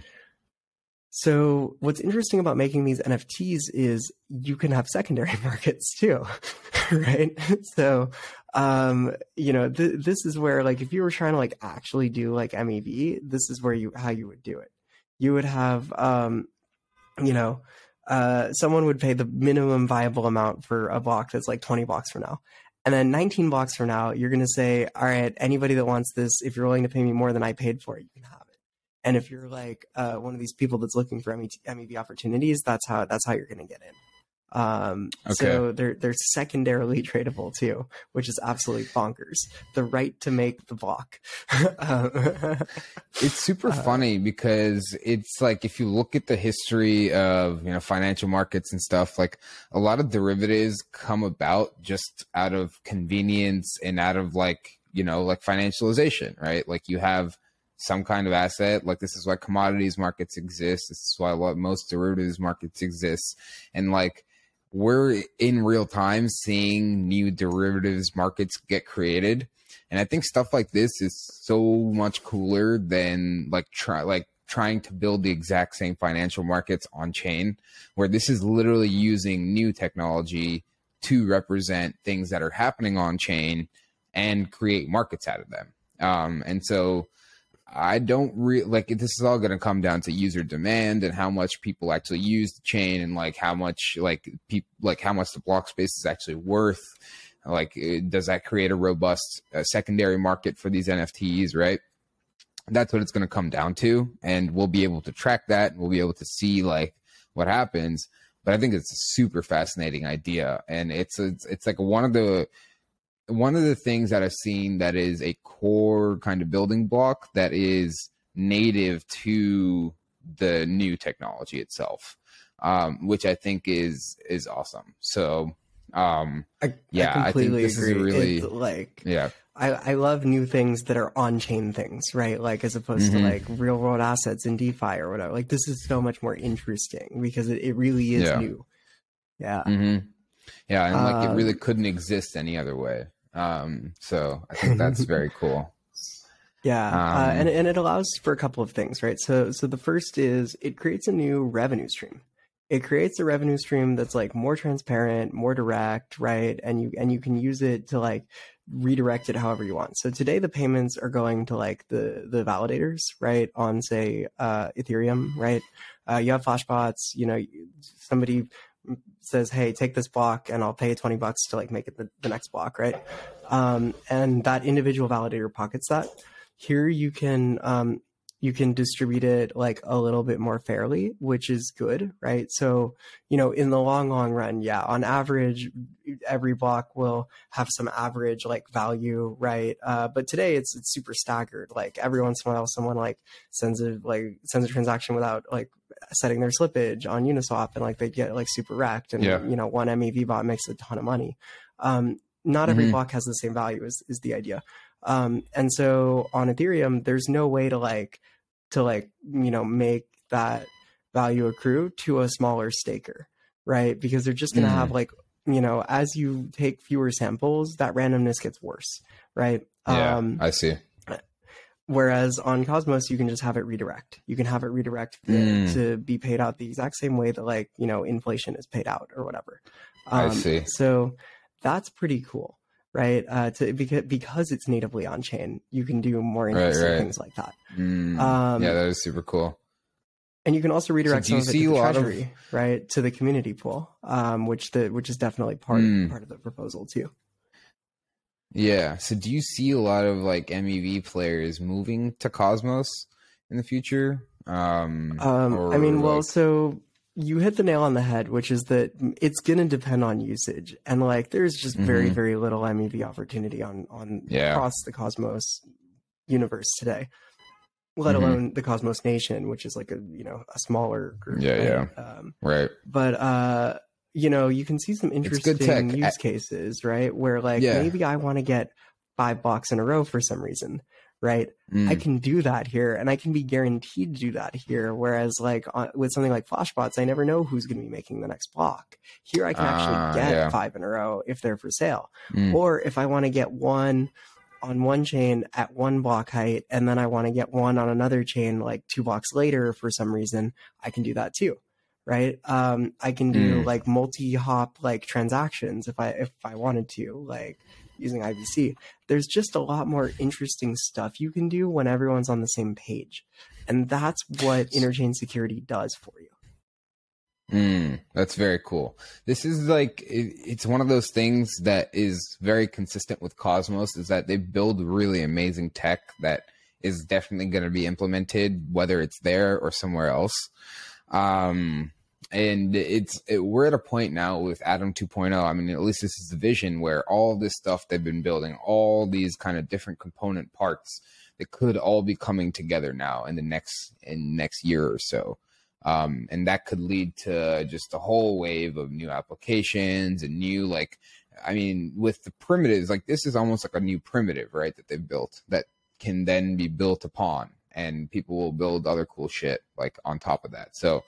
so what's interesting about making these nfts is you can have secondary markets too right? So um you know th- this is where like if you were trying to like actually do like mev this is where you how you would do it. You would have um you know uh someone would pay the minimum viable amount for a block that's like 20 blocks from now and then 19 blocks from now you're going to say all right anybody that wants this if you're willing to pay me more than i paid for it you can have it and if you're like uh, one of these people that's looking for MEV opportunities, that's how that's how you're going to get in. Um, So they're they're secondarily tradable too, which is absolutely bonkers. The right to make the block. It's super Uh, funny because it's like if you look at the history of you know financial markets and stuff, like a lot of derivatives come about just out of convenience and out of like you know like financialization, right? Like you have some kind of asset. Like this is why commodities markets exist. This is why a lot most derivatives markets exist, and like we're in real time seeing new derivatives markets get created. And i think stuff like this is so much cooler than like try like trying to build the exact same financial markets on chain where this is literally using new technology to represent things that are happening on chain and create markets out of them. Um, and so I don't really like this is all going to come down to user demand and how much people actually use the chain and like how much like people like how much the block space is actually worth. Like, uh, does that create a robust uh, secondary market for these NFTs? Right. That's what it's going to come down to, and we'll be able to track that. And we'll be able to see like what happens. But I think it's a super fascinating idea, and it's it's, it's like one of the one of the things that I've seen that is a core kind of building block that is native to the new technology itself, um, which I think is is awesome. So um, I, yeah, I completely I think this agree. is really It's like yeah I, I love new things that are on chain things, right? Like as opposed Mhm. to like real world assets in DeFi or whatever. Like this is so much more interesting because it, it really is Yeah. new. Yeah. hmm yeah, and like it Um, really couldn't exist any other way. Um, so I think that's very cool. Yeah, uh, Um, and and it allows for a couple of things, right? So so the first is it creates a new revenue stream. It creates a revenue stream that's like more transparent, more direct, right? And you and you can use it to like redirect it however you want. So today the payments are going to like the the validators, right? On say uh, Ethereum, right? Uh, you have Flashbots, you know, somebody says, "Hey, take this block, and I'll pay twenty bucks to like make it the, the next block," right? Um, and that individual validator pockets that here you can um, you can distribute it like a little bit more fairly which is good right? So you know in the long long run yeah on average every block will have some average like value right? Uh, but today it's it's super staggered. Like every once in a while someone like sends a like sends a transaction without like setting their slippage on uniswap and like they get like super wrecked and Yeah. you know one mev bot makes a ton of money. Um, not every Mhm. block has the same value is, is the idea. Um, and so on Ethereum, there's no way to like to like you know make that value accrue to a smaller staker, right? Because they're just gonna Mm. have like you know as you take fewer samples, that randomness gets worse, right? Yeah, Um, I see. Whereas on Cosmos, you can just have it redirect. You can have it redirect Mm. to be paid out the exact same way that like you know inflation is paid out or whatever. I see. So that's pretty cool, right? Uh, to because because it's natively on chain, you can do more interesting right. things like that. Mm, Um, yeah, that is super cool. and you can also redirect you some of it to the lot of- right, to the community pool, um, which the which is definitely part Mm. part of the proposal too. Yeah. So do you see a lot of like MEV players moving to Cosmos in the future? Um, Um, I mean, well, so you hit the nail on the head, which is that it's going to depend on usage, and like there's just very Mhm. very little MEV opportunity on on Yeah. across the Cosmos universe today. Let Mhm. alone the Cosmos Nation, which is like a you know a smaller group. Yeah, right? Um, right. but uh you know you can see some interesting use I- cases right where like Yeah. maybe i want to get five blocks in a row for some reason right? I Mm, can do that here and i can be guaranteed to do that here whereas like on, with something like flashbots i never know who's going to be making the next block. Here i can actually Ah, get yeah. five in a row if they're for sale. Mm, or if i want to get one on one chain at one block height and then i want to get one on another chain like two blocks later for some reason i can do that too right? Um i can do Mm. like multi-hop like transactions if i if i wanted to like using IBC there's just a lot more interesting stuff you can do when everyone's on the same page and that's what interchain security does for you mm, that's very cool. This is like it, it's one of those things that is very consistent with Cosmos. Is that they build really amazing tech that is definitely going to be implemented, whether it's there or somewhere else. Um, and it's it, we're at a point now with Atom 2.0. I mean, at least this is the vision where all this stuff they've been building, all these kind of different component parts, that could all be coming together now in the next in next year or so. Um, and that could lead to just a whole wave of new applications and new like I mean, with the primitives, like this is almost like a new primitive, right? That they've built that can then be built upon, and people will build other cool shit like on top of that. So,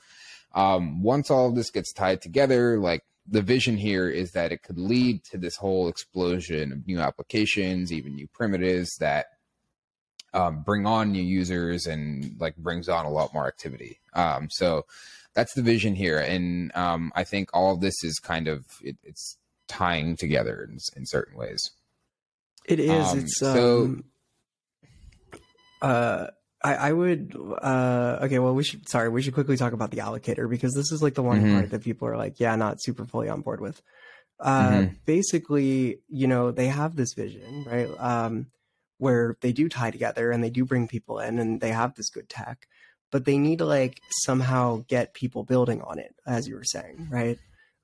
um, once all of this gets tied together, like the vision here is that it could lead to this whole explosion of new applications, even new primitives that um, bring on new users and like brings on a lot more activity. Um, so that's the vision here, and um, I think all of this is kind of it, it's tying together in, in certain ways. It is. Um, it's so- um, uh, I, I would. Uh, okay, well, we should. Sorry, we should quickly talk about the allocator because this is like the one Mhm. part that people are like, yeah, not super fully on board with. Uh, Mhm. Basically, you know, they have this vision, right? Um, where they do tie together and they do bring people in and they have this good tech, but they need to like somehow get people building on it, as you were saying, right?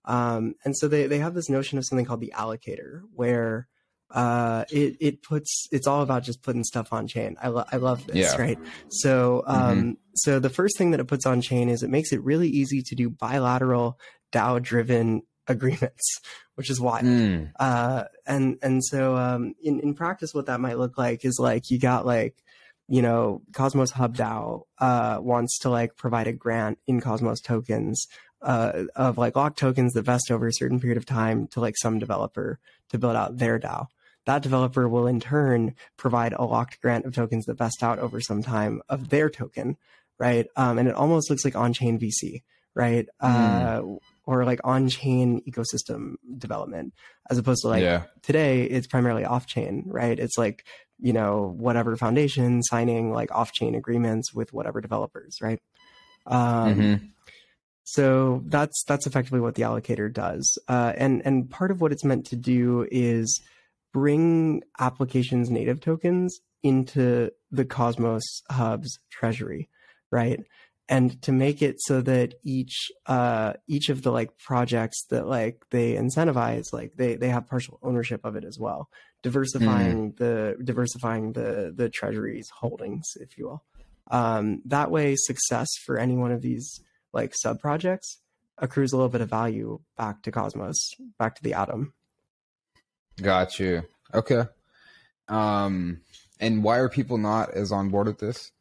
Um, and so they, they have this notion of something called the allocator, where uh, it it puts it's all about just putting stuff on chain. I lo- I love this, yeah. right? So um, mm-hmm. so the first thing that it puts on chain is it makes it really easy to do bilateral DAO driven agreements, which is wild. Mm. Uh, and and so um, in in practice, what that might look like is like you got like you know Cosmos Hub DAO uh, wants to like provide a grant in Cosmos tokens uh, of like lock tokens that vest over a certain period of time to like some developer to build out their DAO that developer will in turn provide a locked grant of tokens that vest out over some time of their token, right? Um, and it almost looks like on-chain VC, right? Mm. Uh, or like on-chain ecosystem development, as opposed to like yeah. today, it's primarily off-chain, right? It's like you know whatever foundation signing like off-chain agreements with whatever developers, right? Um, mm-hmm. So that's that's effectively what the allocator does, uh, and and part of what it's meant to do is bring applications native tokens into the Cosmos Hub's treasury, right? And to make it so that each uh, each of the like projects that like they incentivize, like they they have partial ownership of it as well, diversifying mm. the diversifying the the treasury's holdings, if you will. Um, that way, success for any one of these like sub projects accrues a little bit of value back to Cosmos, back to the atom. Got you. Okay. Um, and why are people not as on board with this?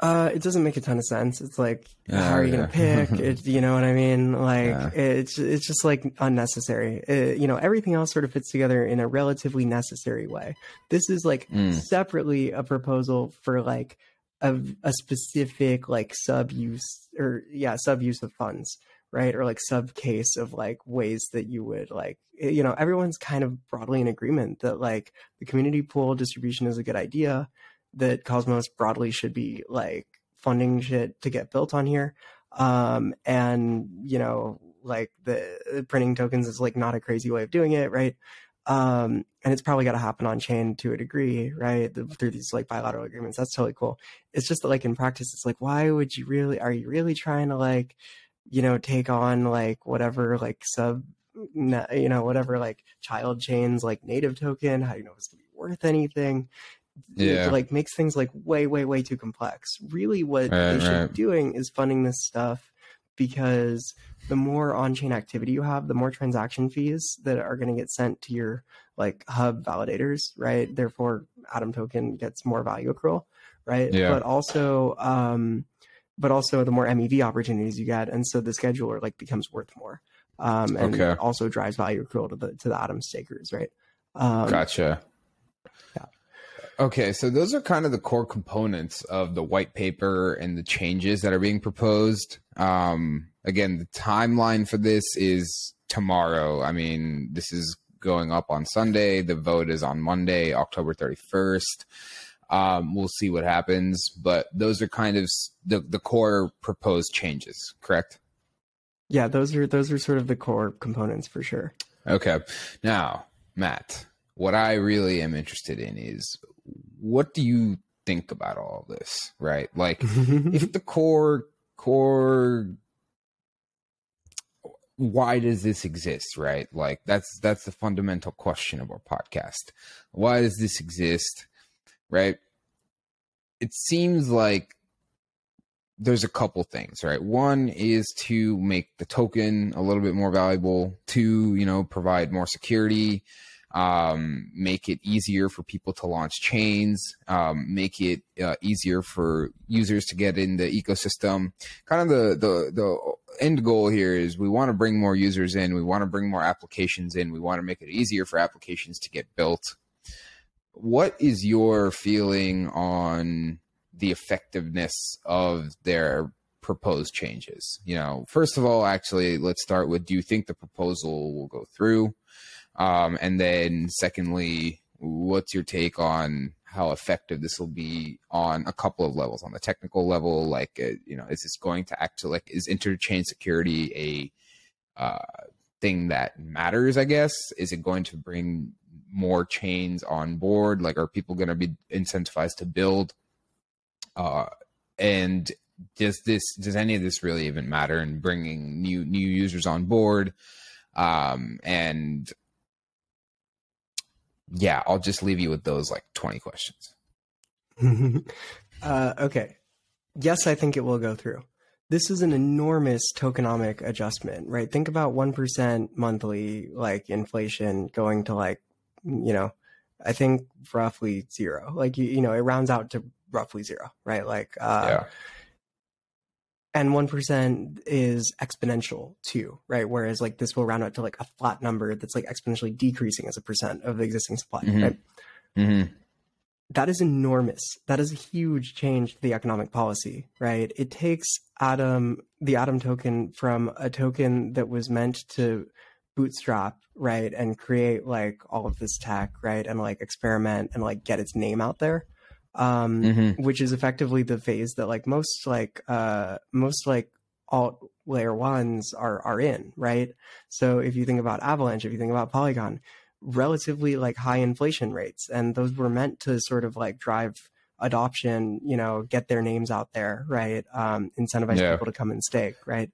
Uh, it doesn't make a ton of sense. It's like, how are you yeah. gonna pick? it, you know what I mean? Like, yeah. it's it's just like unnecessary. It, you know, everything else sort of fits together in a relatively necessary way. This is like mm. separately a proposal for like a a specific like sub use or yeah sub use of funds right? Or like sub case of like ways that you would like eh, you know everyone's kind of broadly in agreement that like the community pool distribution is a good idea that cosmos broadly should be like funding shit to get built on here. Um and you know like the printing tokens is like not a crazy way of doing it right? Um and it's probably got to happen on chain to a degree right? The, through these like bilateral agreements. That's totally cool. It's just that like in practice it's like why would you really are you really trying to like you know, take on like whatever like sub, you know, whatever like child chains like native token. How do you know it's gonna be worth anything? Yeah, it, like makes things like way, way, way too complex. Really, what right, they should right. be doing is funding this stuff because the more on-chain activity you have, the more transaction fees that are going to get sent to your like hub validators, right? Therefore, Atom token gets more value accrual, right? Yeah. But also, um, but also the more MEV opportunities you get, and so the scheduler like becomes worth more, um, and okay. also drives value accrual to the to the Atom stakers, right? Um, gotcha. Yeah. Okay, so those are kind of the core components of the white paper and the changes that are being proposed. Um, again, the timeline for this is tomorrow. I mean, this is going up on Sunday. The vote is on Monday, October 31st. Um, we'll see what happens, but those are kind of the the core proposed changes, correct? Yeah, those are those are sort of the core components for sure. Okay. Now, Matt, what I really am interested in is what do you think about all this, right? Like if the core core why does this exist, right? Like that's that's the fundamental question of our podcast. Why does this exist? Right? It seems like there's a couple things, right? One is to make the token a little bit more valuable. Two, you know, provide more security, um, make it easier for people to launch chains, um, make it uh, easier for users to get in the ecosystem. Kind of the the the end goal here is we want to bring more users in, we want to bring more applications in, we want to make it easier for applications to get built what is your feeling on the effectiveness of their proposed changes? You know, first of all, actually, let's start with do you think the proposal will go through? Um, and then, secondly, what's your take on how effective this will be on a couple of levels? On the technical level, like, uh, you know, is this going to act to like, is interchain security a uh, thing that matters, I guess? Is it going to bring more chains on board? Like, are people going to be incentivized to build? Uh, and does this does any of this really even matter in bringing new new users on board? Um, and yeah, I'll just leave you with those like 20 questions. uh, okay. Yes, I think it will go through. This is an enormous tokenomic adjustment, right? Think about 1% monthly, like inflation going to like, you know, I think roughly zero. Like, you, you know, it rounds out to roughly zero, right? Like, uh, yeah and 1% is exponential too right whereas like this will round out to like a flat number that's like exponentially decreasing as a percent of the existing supply mm-hmm. right mm-hmm. that is enormous that is a huge change to the economic policy right it takes atom the atom token from a token that was meant to bootstrap right and create like all of this tech right and like experiment and like get its name out there um, mm-hmm. which is effectively the phase that like most like uh, most like alt layer ones are are in, right? So if you think about Avalanche, if you think about Polygon, relatively like high inflation rates, and those were meant to sort of like drive adoption, you know, get their names out there, right? Um, incentivize yeah. people to come and stake, right?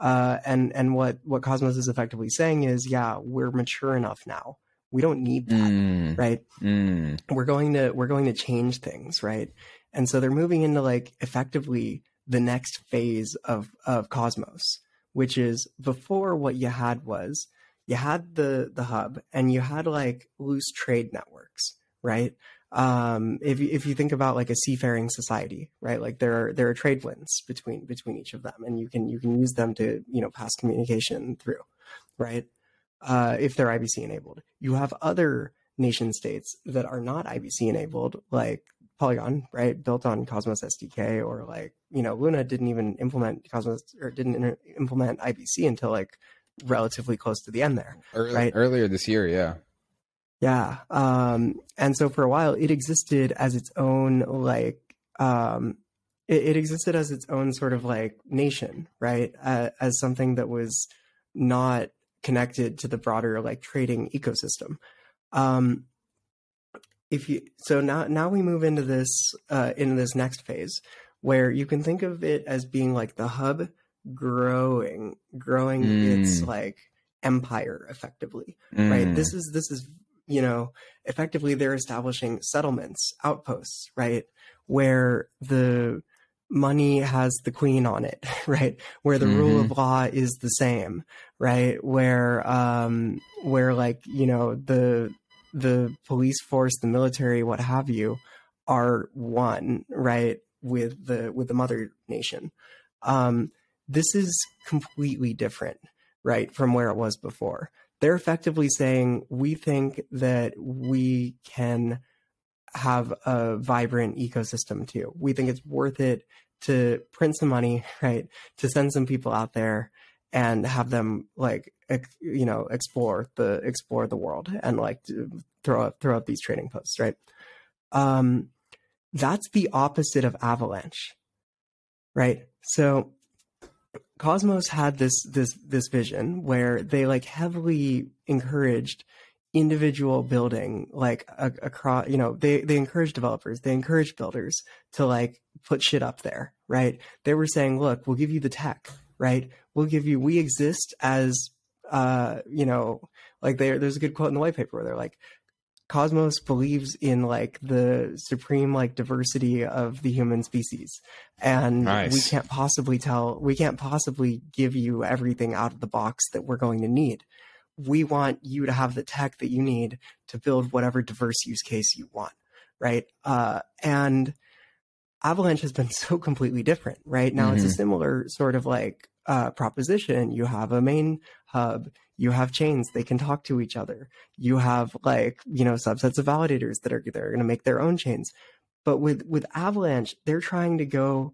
Uh, and and what what Cosmos is effectively saying is, yeah, we're mature enough now we don't need that, mm. right? Mm. We're going to we're going to change things, right? And so they're moving into like effectively the next phase of of Cosmos, which is before what you had was you had the the hub and you had like loose trade networks, right? Um, if if you think about like a seafaring society, right? Like there are there are trade winds between between each of them, and you can you can use them to you know pass communication through, right? uh, if they're IBC enabled. You have other nation states that are not IBC enabled, like Polygon, right, built on Cosmos SDK, or like you know Luna didn't even implement Cosmos or didn't inter- implement IBC until like relatively close to the end there, Early, right? Earlier this year, yeah. Yeah, um, and so for a while it existed as its own like um, it, it existed as its own sort of like nation, right? Uh, as something that was not connected to the broader like trading ecosystem. Um, if you so now now we move into this uh, into this next phase where you can think of it as being like the hub growing growing mm. its like empire effectively mm. right this is this is you know effectively they're establishing settlements outposts right where the money has the queen on it, right? Where the mm-hmm. rule of law is the same, right? Where um where like, you know, the the police force, the military, what have you, are one, right, with the with the mother nation. Um this is completely different, right, from where it was before. They're effectively saying we think that we can have a vibrant ecosystem too. We think it's worth it to print some money, right? To send some people out there and have them like you know explore the explore the world and like throw up throw up these trading posts, right? Um, that's the opposite of Avalanche, right? So Cosmos had this this this vision where they like heavily encouraged individual building like across you know they they encourage developers they encourage builders to like put shit up there right? They were saying look we'll give you the tech right? We'll give you we exist as uh you know like there there's a good quote in the white paper where they're like cosmos believes in like the supreme like diversity of the human species and nice. we can't possibly tell we can't possibly give you everything out of the box that we're going to need we want you to have the tech that you need to build whatever diverse use case you want, right? Uh, and Avalanche has been so completely different, right? Now mm-hmm. it's a mm-hmm. similar sort of like uh, proposition. You have a main hub, you have chains, they can talk to each other. You have like, you know, subsets of validators that are, that are going to make their own chains. But with, with Avalanche, they're trying to go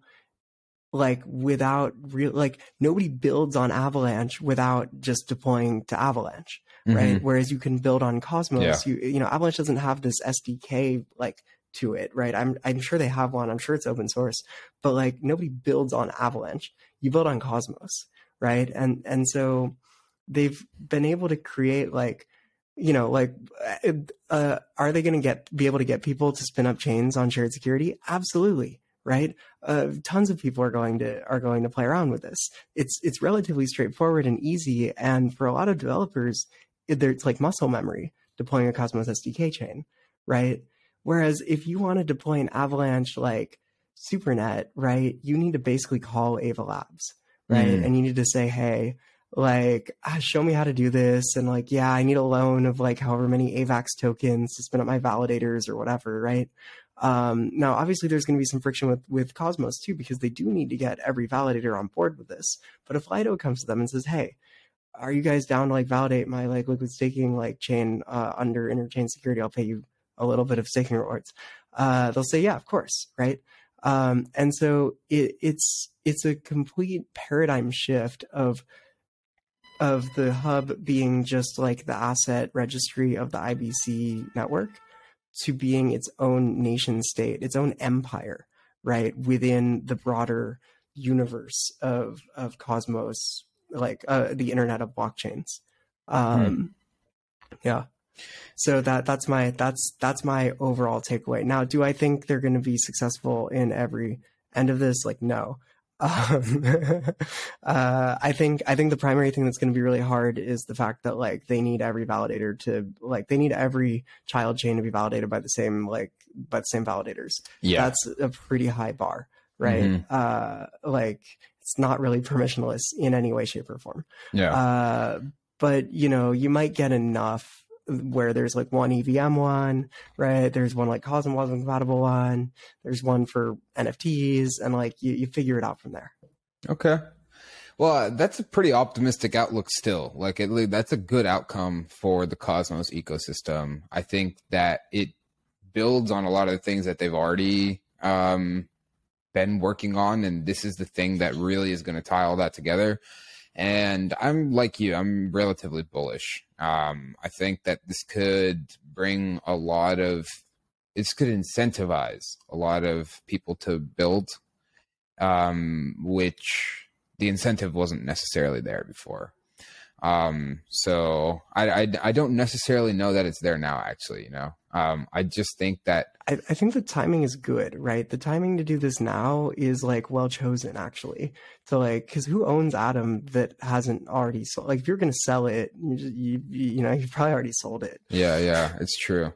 like without real like nobody builds on avalanche without just deploying to avalanche mm-hmm. right whereas you can build on cosmos yeah. you you know avalanche doesn't have this sdk like to it right i'm i'm sure they have one i'm sure it's open source but like nobody builds on avalanche you build on cosmos right and and so they've been able to create like you know like uh, are they going to get be able to get people to spin up chains on shared security absolutely right? Uh, tons of people are going to are going to play around with this. It's it's relatively straightforward and easy, and for a lot of developers, it's like muscle memory deploying a Cosmos SDK chain, right? Whereas if you want to deploy an Avalanche like SuperNet, right, you need to basically call Ava Labs, right, mm. and you need to say, hey, like ah, show me how to do this. And like yeah i need a loan of like however many avax tokens to spin up my validators or whatever right? Um, now obviously there's going to be some friction with with cosmos too because they do need to get every validator on board with this. But if lido comes to them and says hey are you guys down to like validate my like liquid staking like chain uh, under interchain security? I'll pay you a little bit of staking rewards. Uh, they'll say yeah of course right? Um, and so it, it's it's a complete paradigm shift of of the hub being just like the asset registry of the IBC network to being its own nation state, its own empire, right within the broader universe of of Cosmos, like uh, the Internet of blockchains. Um, hmm. Yeah, so that that's my that's that's my overall takeaway. Now, do I think they're going to be successful in every end of this? Like, no. Um, uh, I think I think the primary thing that's going to be really hard is the fact that like they need every validator to like they need every child chain to be validated by the same like by the same validators. Yeah, that's a pretty high bar, right? Mm-hmm. Uh, like it's not really permissionless in any way, shape, or form. Yeah. Uh, but you know, you might get enough where there's like one EVM one, right? There's one like CosmWasm compatible one. There's one for NFTs, and like you, you figure it out from there. Okay. Well, that's a pretty optimistic outlook still. Like it, that's a good outcome for the Cosmos ecosystem. I think that it builds on a lot of the things that they've already um, been working on, and this is the thing that really is going to tie all that together. And I'm like you, I'm relatively bullish. Um, I think that this could bring a lot of, this could incentivize a lot of people to build, um, which the incentive wasn't necessarily there before. Um, so I, I, I don't necessarily know that it's there now, actually, you know, um, I just think that I, I, think the timing is good, right? The timing to do this now is like well chosen, actually. So like, because who owns Atom that hasn't already sold? Like, if you're going to sell it, you, just, you you know you've probably already sold it. Yeah, yeah, it's true.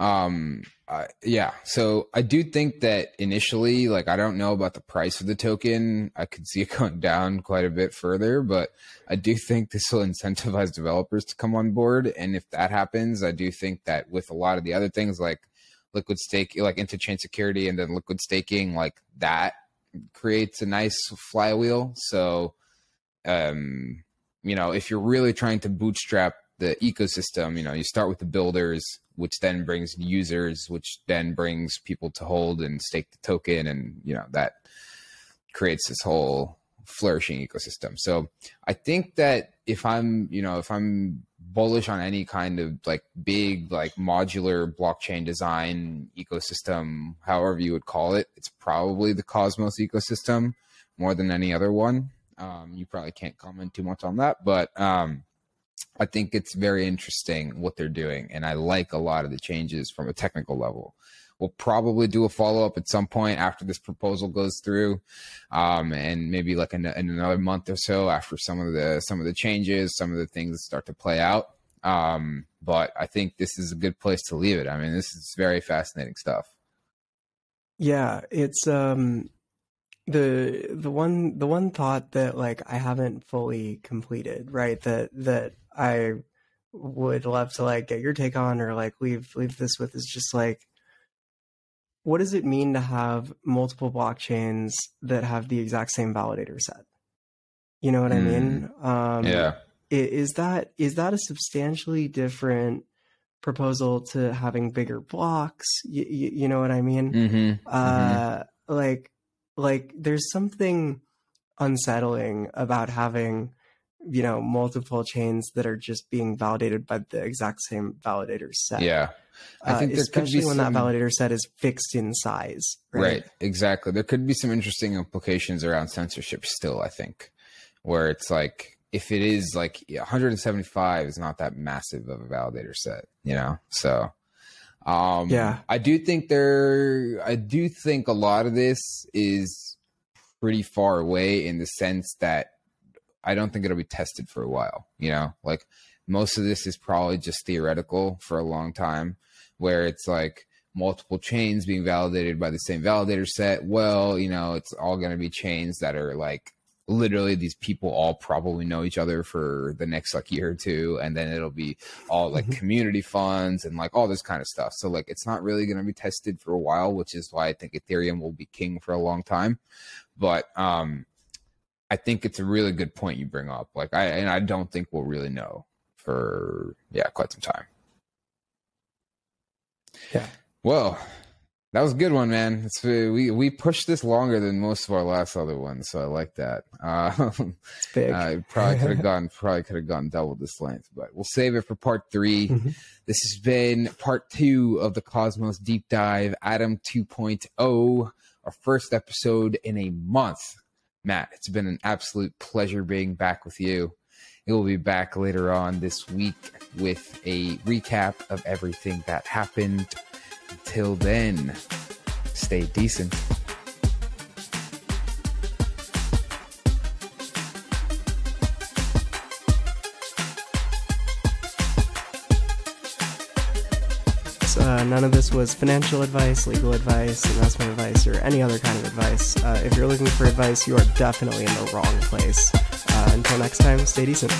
Um, uh, yeah. So I do think that initially, like, I don't know about the price of the token. I could see it going down quite a bit further, but I do think this will incentivize developers to come on board. And if that happens, I do think that with a lot of the other things like liquid stake, like interchain security and then liquid staking, like that creates a nice flywheel. So, um, you know, if you're really trying to bootstrap the ecosystem, you know, you start with the builders, which then brings users, which then brings people to hold and stake the token, and you know that creates this whole flourishing ecosystem. So I think that if I'm, you know, if I'm bullish on any kind of like big like modular blockchain design ecosystem, however you would call it, it's probably the Cosmos ecosystem more than any other one. Um, you probably can't comment too much on that, but um, I think it's very interesting what they're doing, and I like a lot of the changes from a technical level. We'll probably do a follow up at some point after this proposal goes through, um, and maybe like in, in, another month or so after some of the some of the changes, some of the things start to play out. Um, but I think this is a good place to leave it. I mean, this is very fascinating stuff. Yeah, it's um, the the one the one thought that like I haven't fully completed, right? That that I would love to like get your take on or like leave leave this with is just like what does it mean to have multiple blockchains that have the exact same validator set? You know what mm. I mean? Mm. Um, yeah. Is that is that a substantially different proposal to having bigger blocks? You, you, you know what I mean? Mm-hmm. Uh, mm-hmm. Like like there's something unsettling about having you know multiple chains that are just being validated by the exact same validator set. Yeah. I think uh, especially when some... that validator set is fixed in size. Right? right? Exactly. There could be some interesting implications around censorship still, I think, where it's like if it is like 175 is not that massive of a validator set, you know? So Um, yeah, I do think there. I do think a lot of this is pretty far away in the sense that I don't think it'll be tested for a while. You know, like most of this is probably just theoretical for a long time, where it's like multiple chains being validated by the same validator set. Well, you know, it's all going to be chains that are like literally these people all probably know each other for the next like year or two and then it'll be all like mm-hmm. community funds and like all this kind of stuff so like it's not really going to be tested for a while which is why i think ethereum will be king for a long time but um i think it's a really good point you bring up like i and i don't think we'll really know for yeah quite some time yeah well that was a good one, man. It's we we pushed this longer than most of our last other ones, so I like that. Uh, it's big. Uh, probably could have gone probably could have gone double this length, but we'll save it for part 3 mm-hmm. This has been part two of the Cosmos Deep Dive, Atom 2.0, our first episode in a month. Matt, it's been an absolute pleasure being back with you. we will be back later on this week with a recap of everything that happened until then, stay decent. Uh, none of this was financial advice, legal advice, investment advice, or any other kind of advice. Uh, if you're looking for advice, you are definitely in the wrong place. Uh, until next time, stay decent.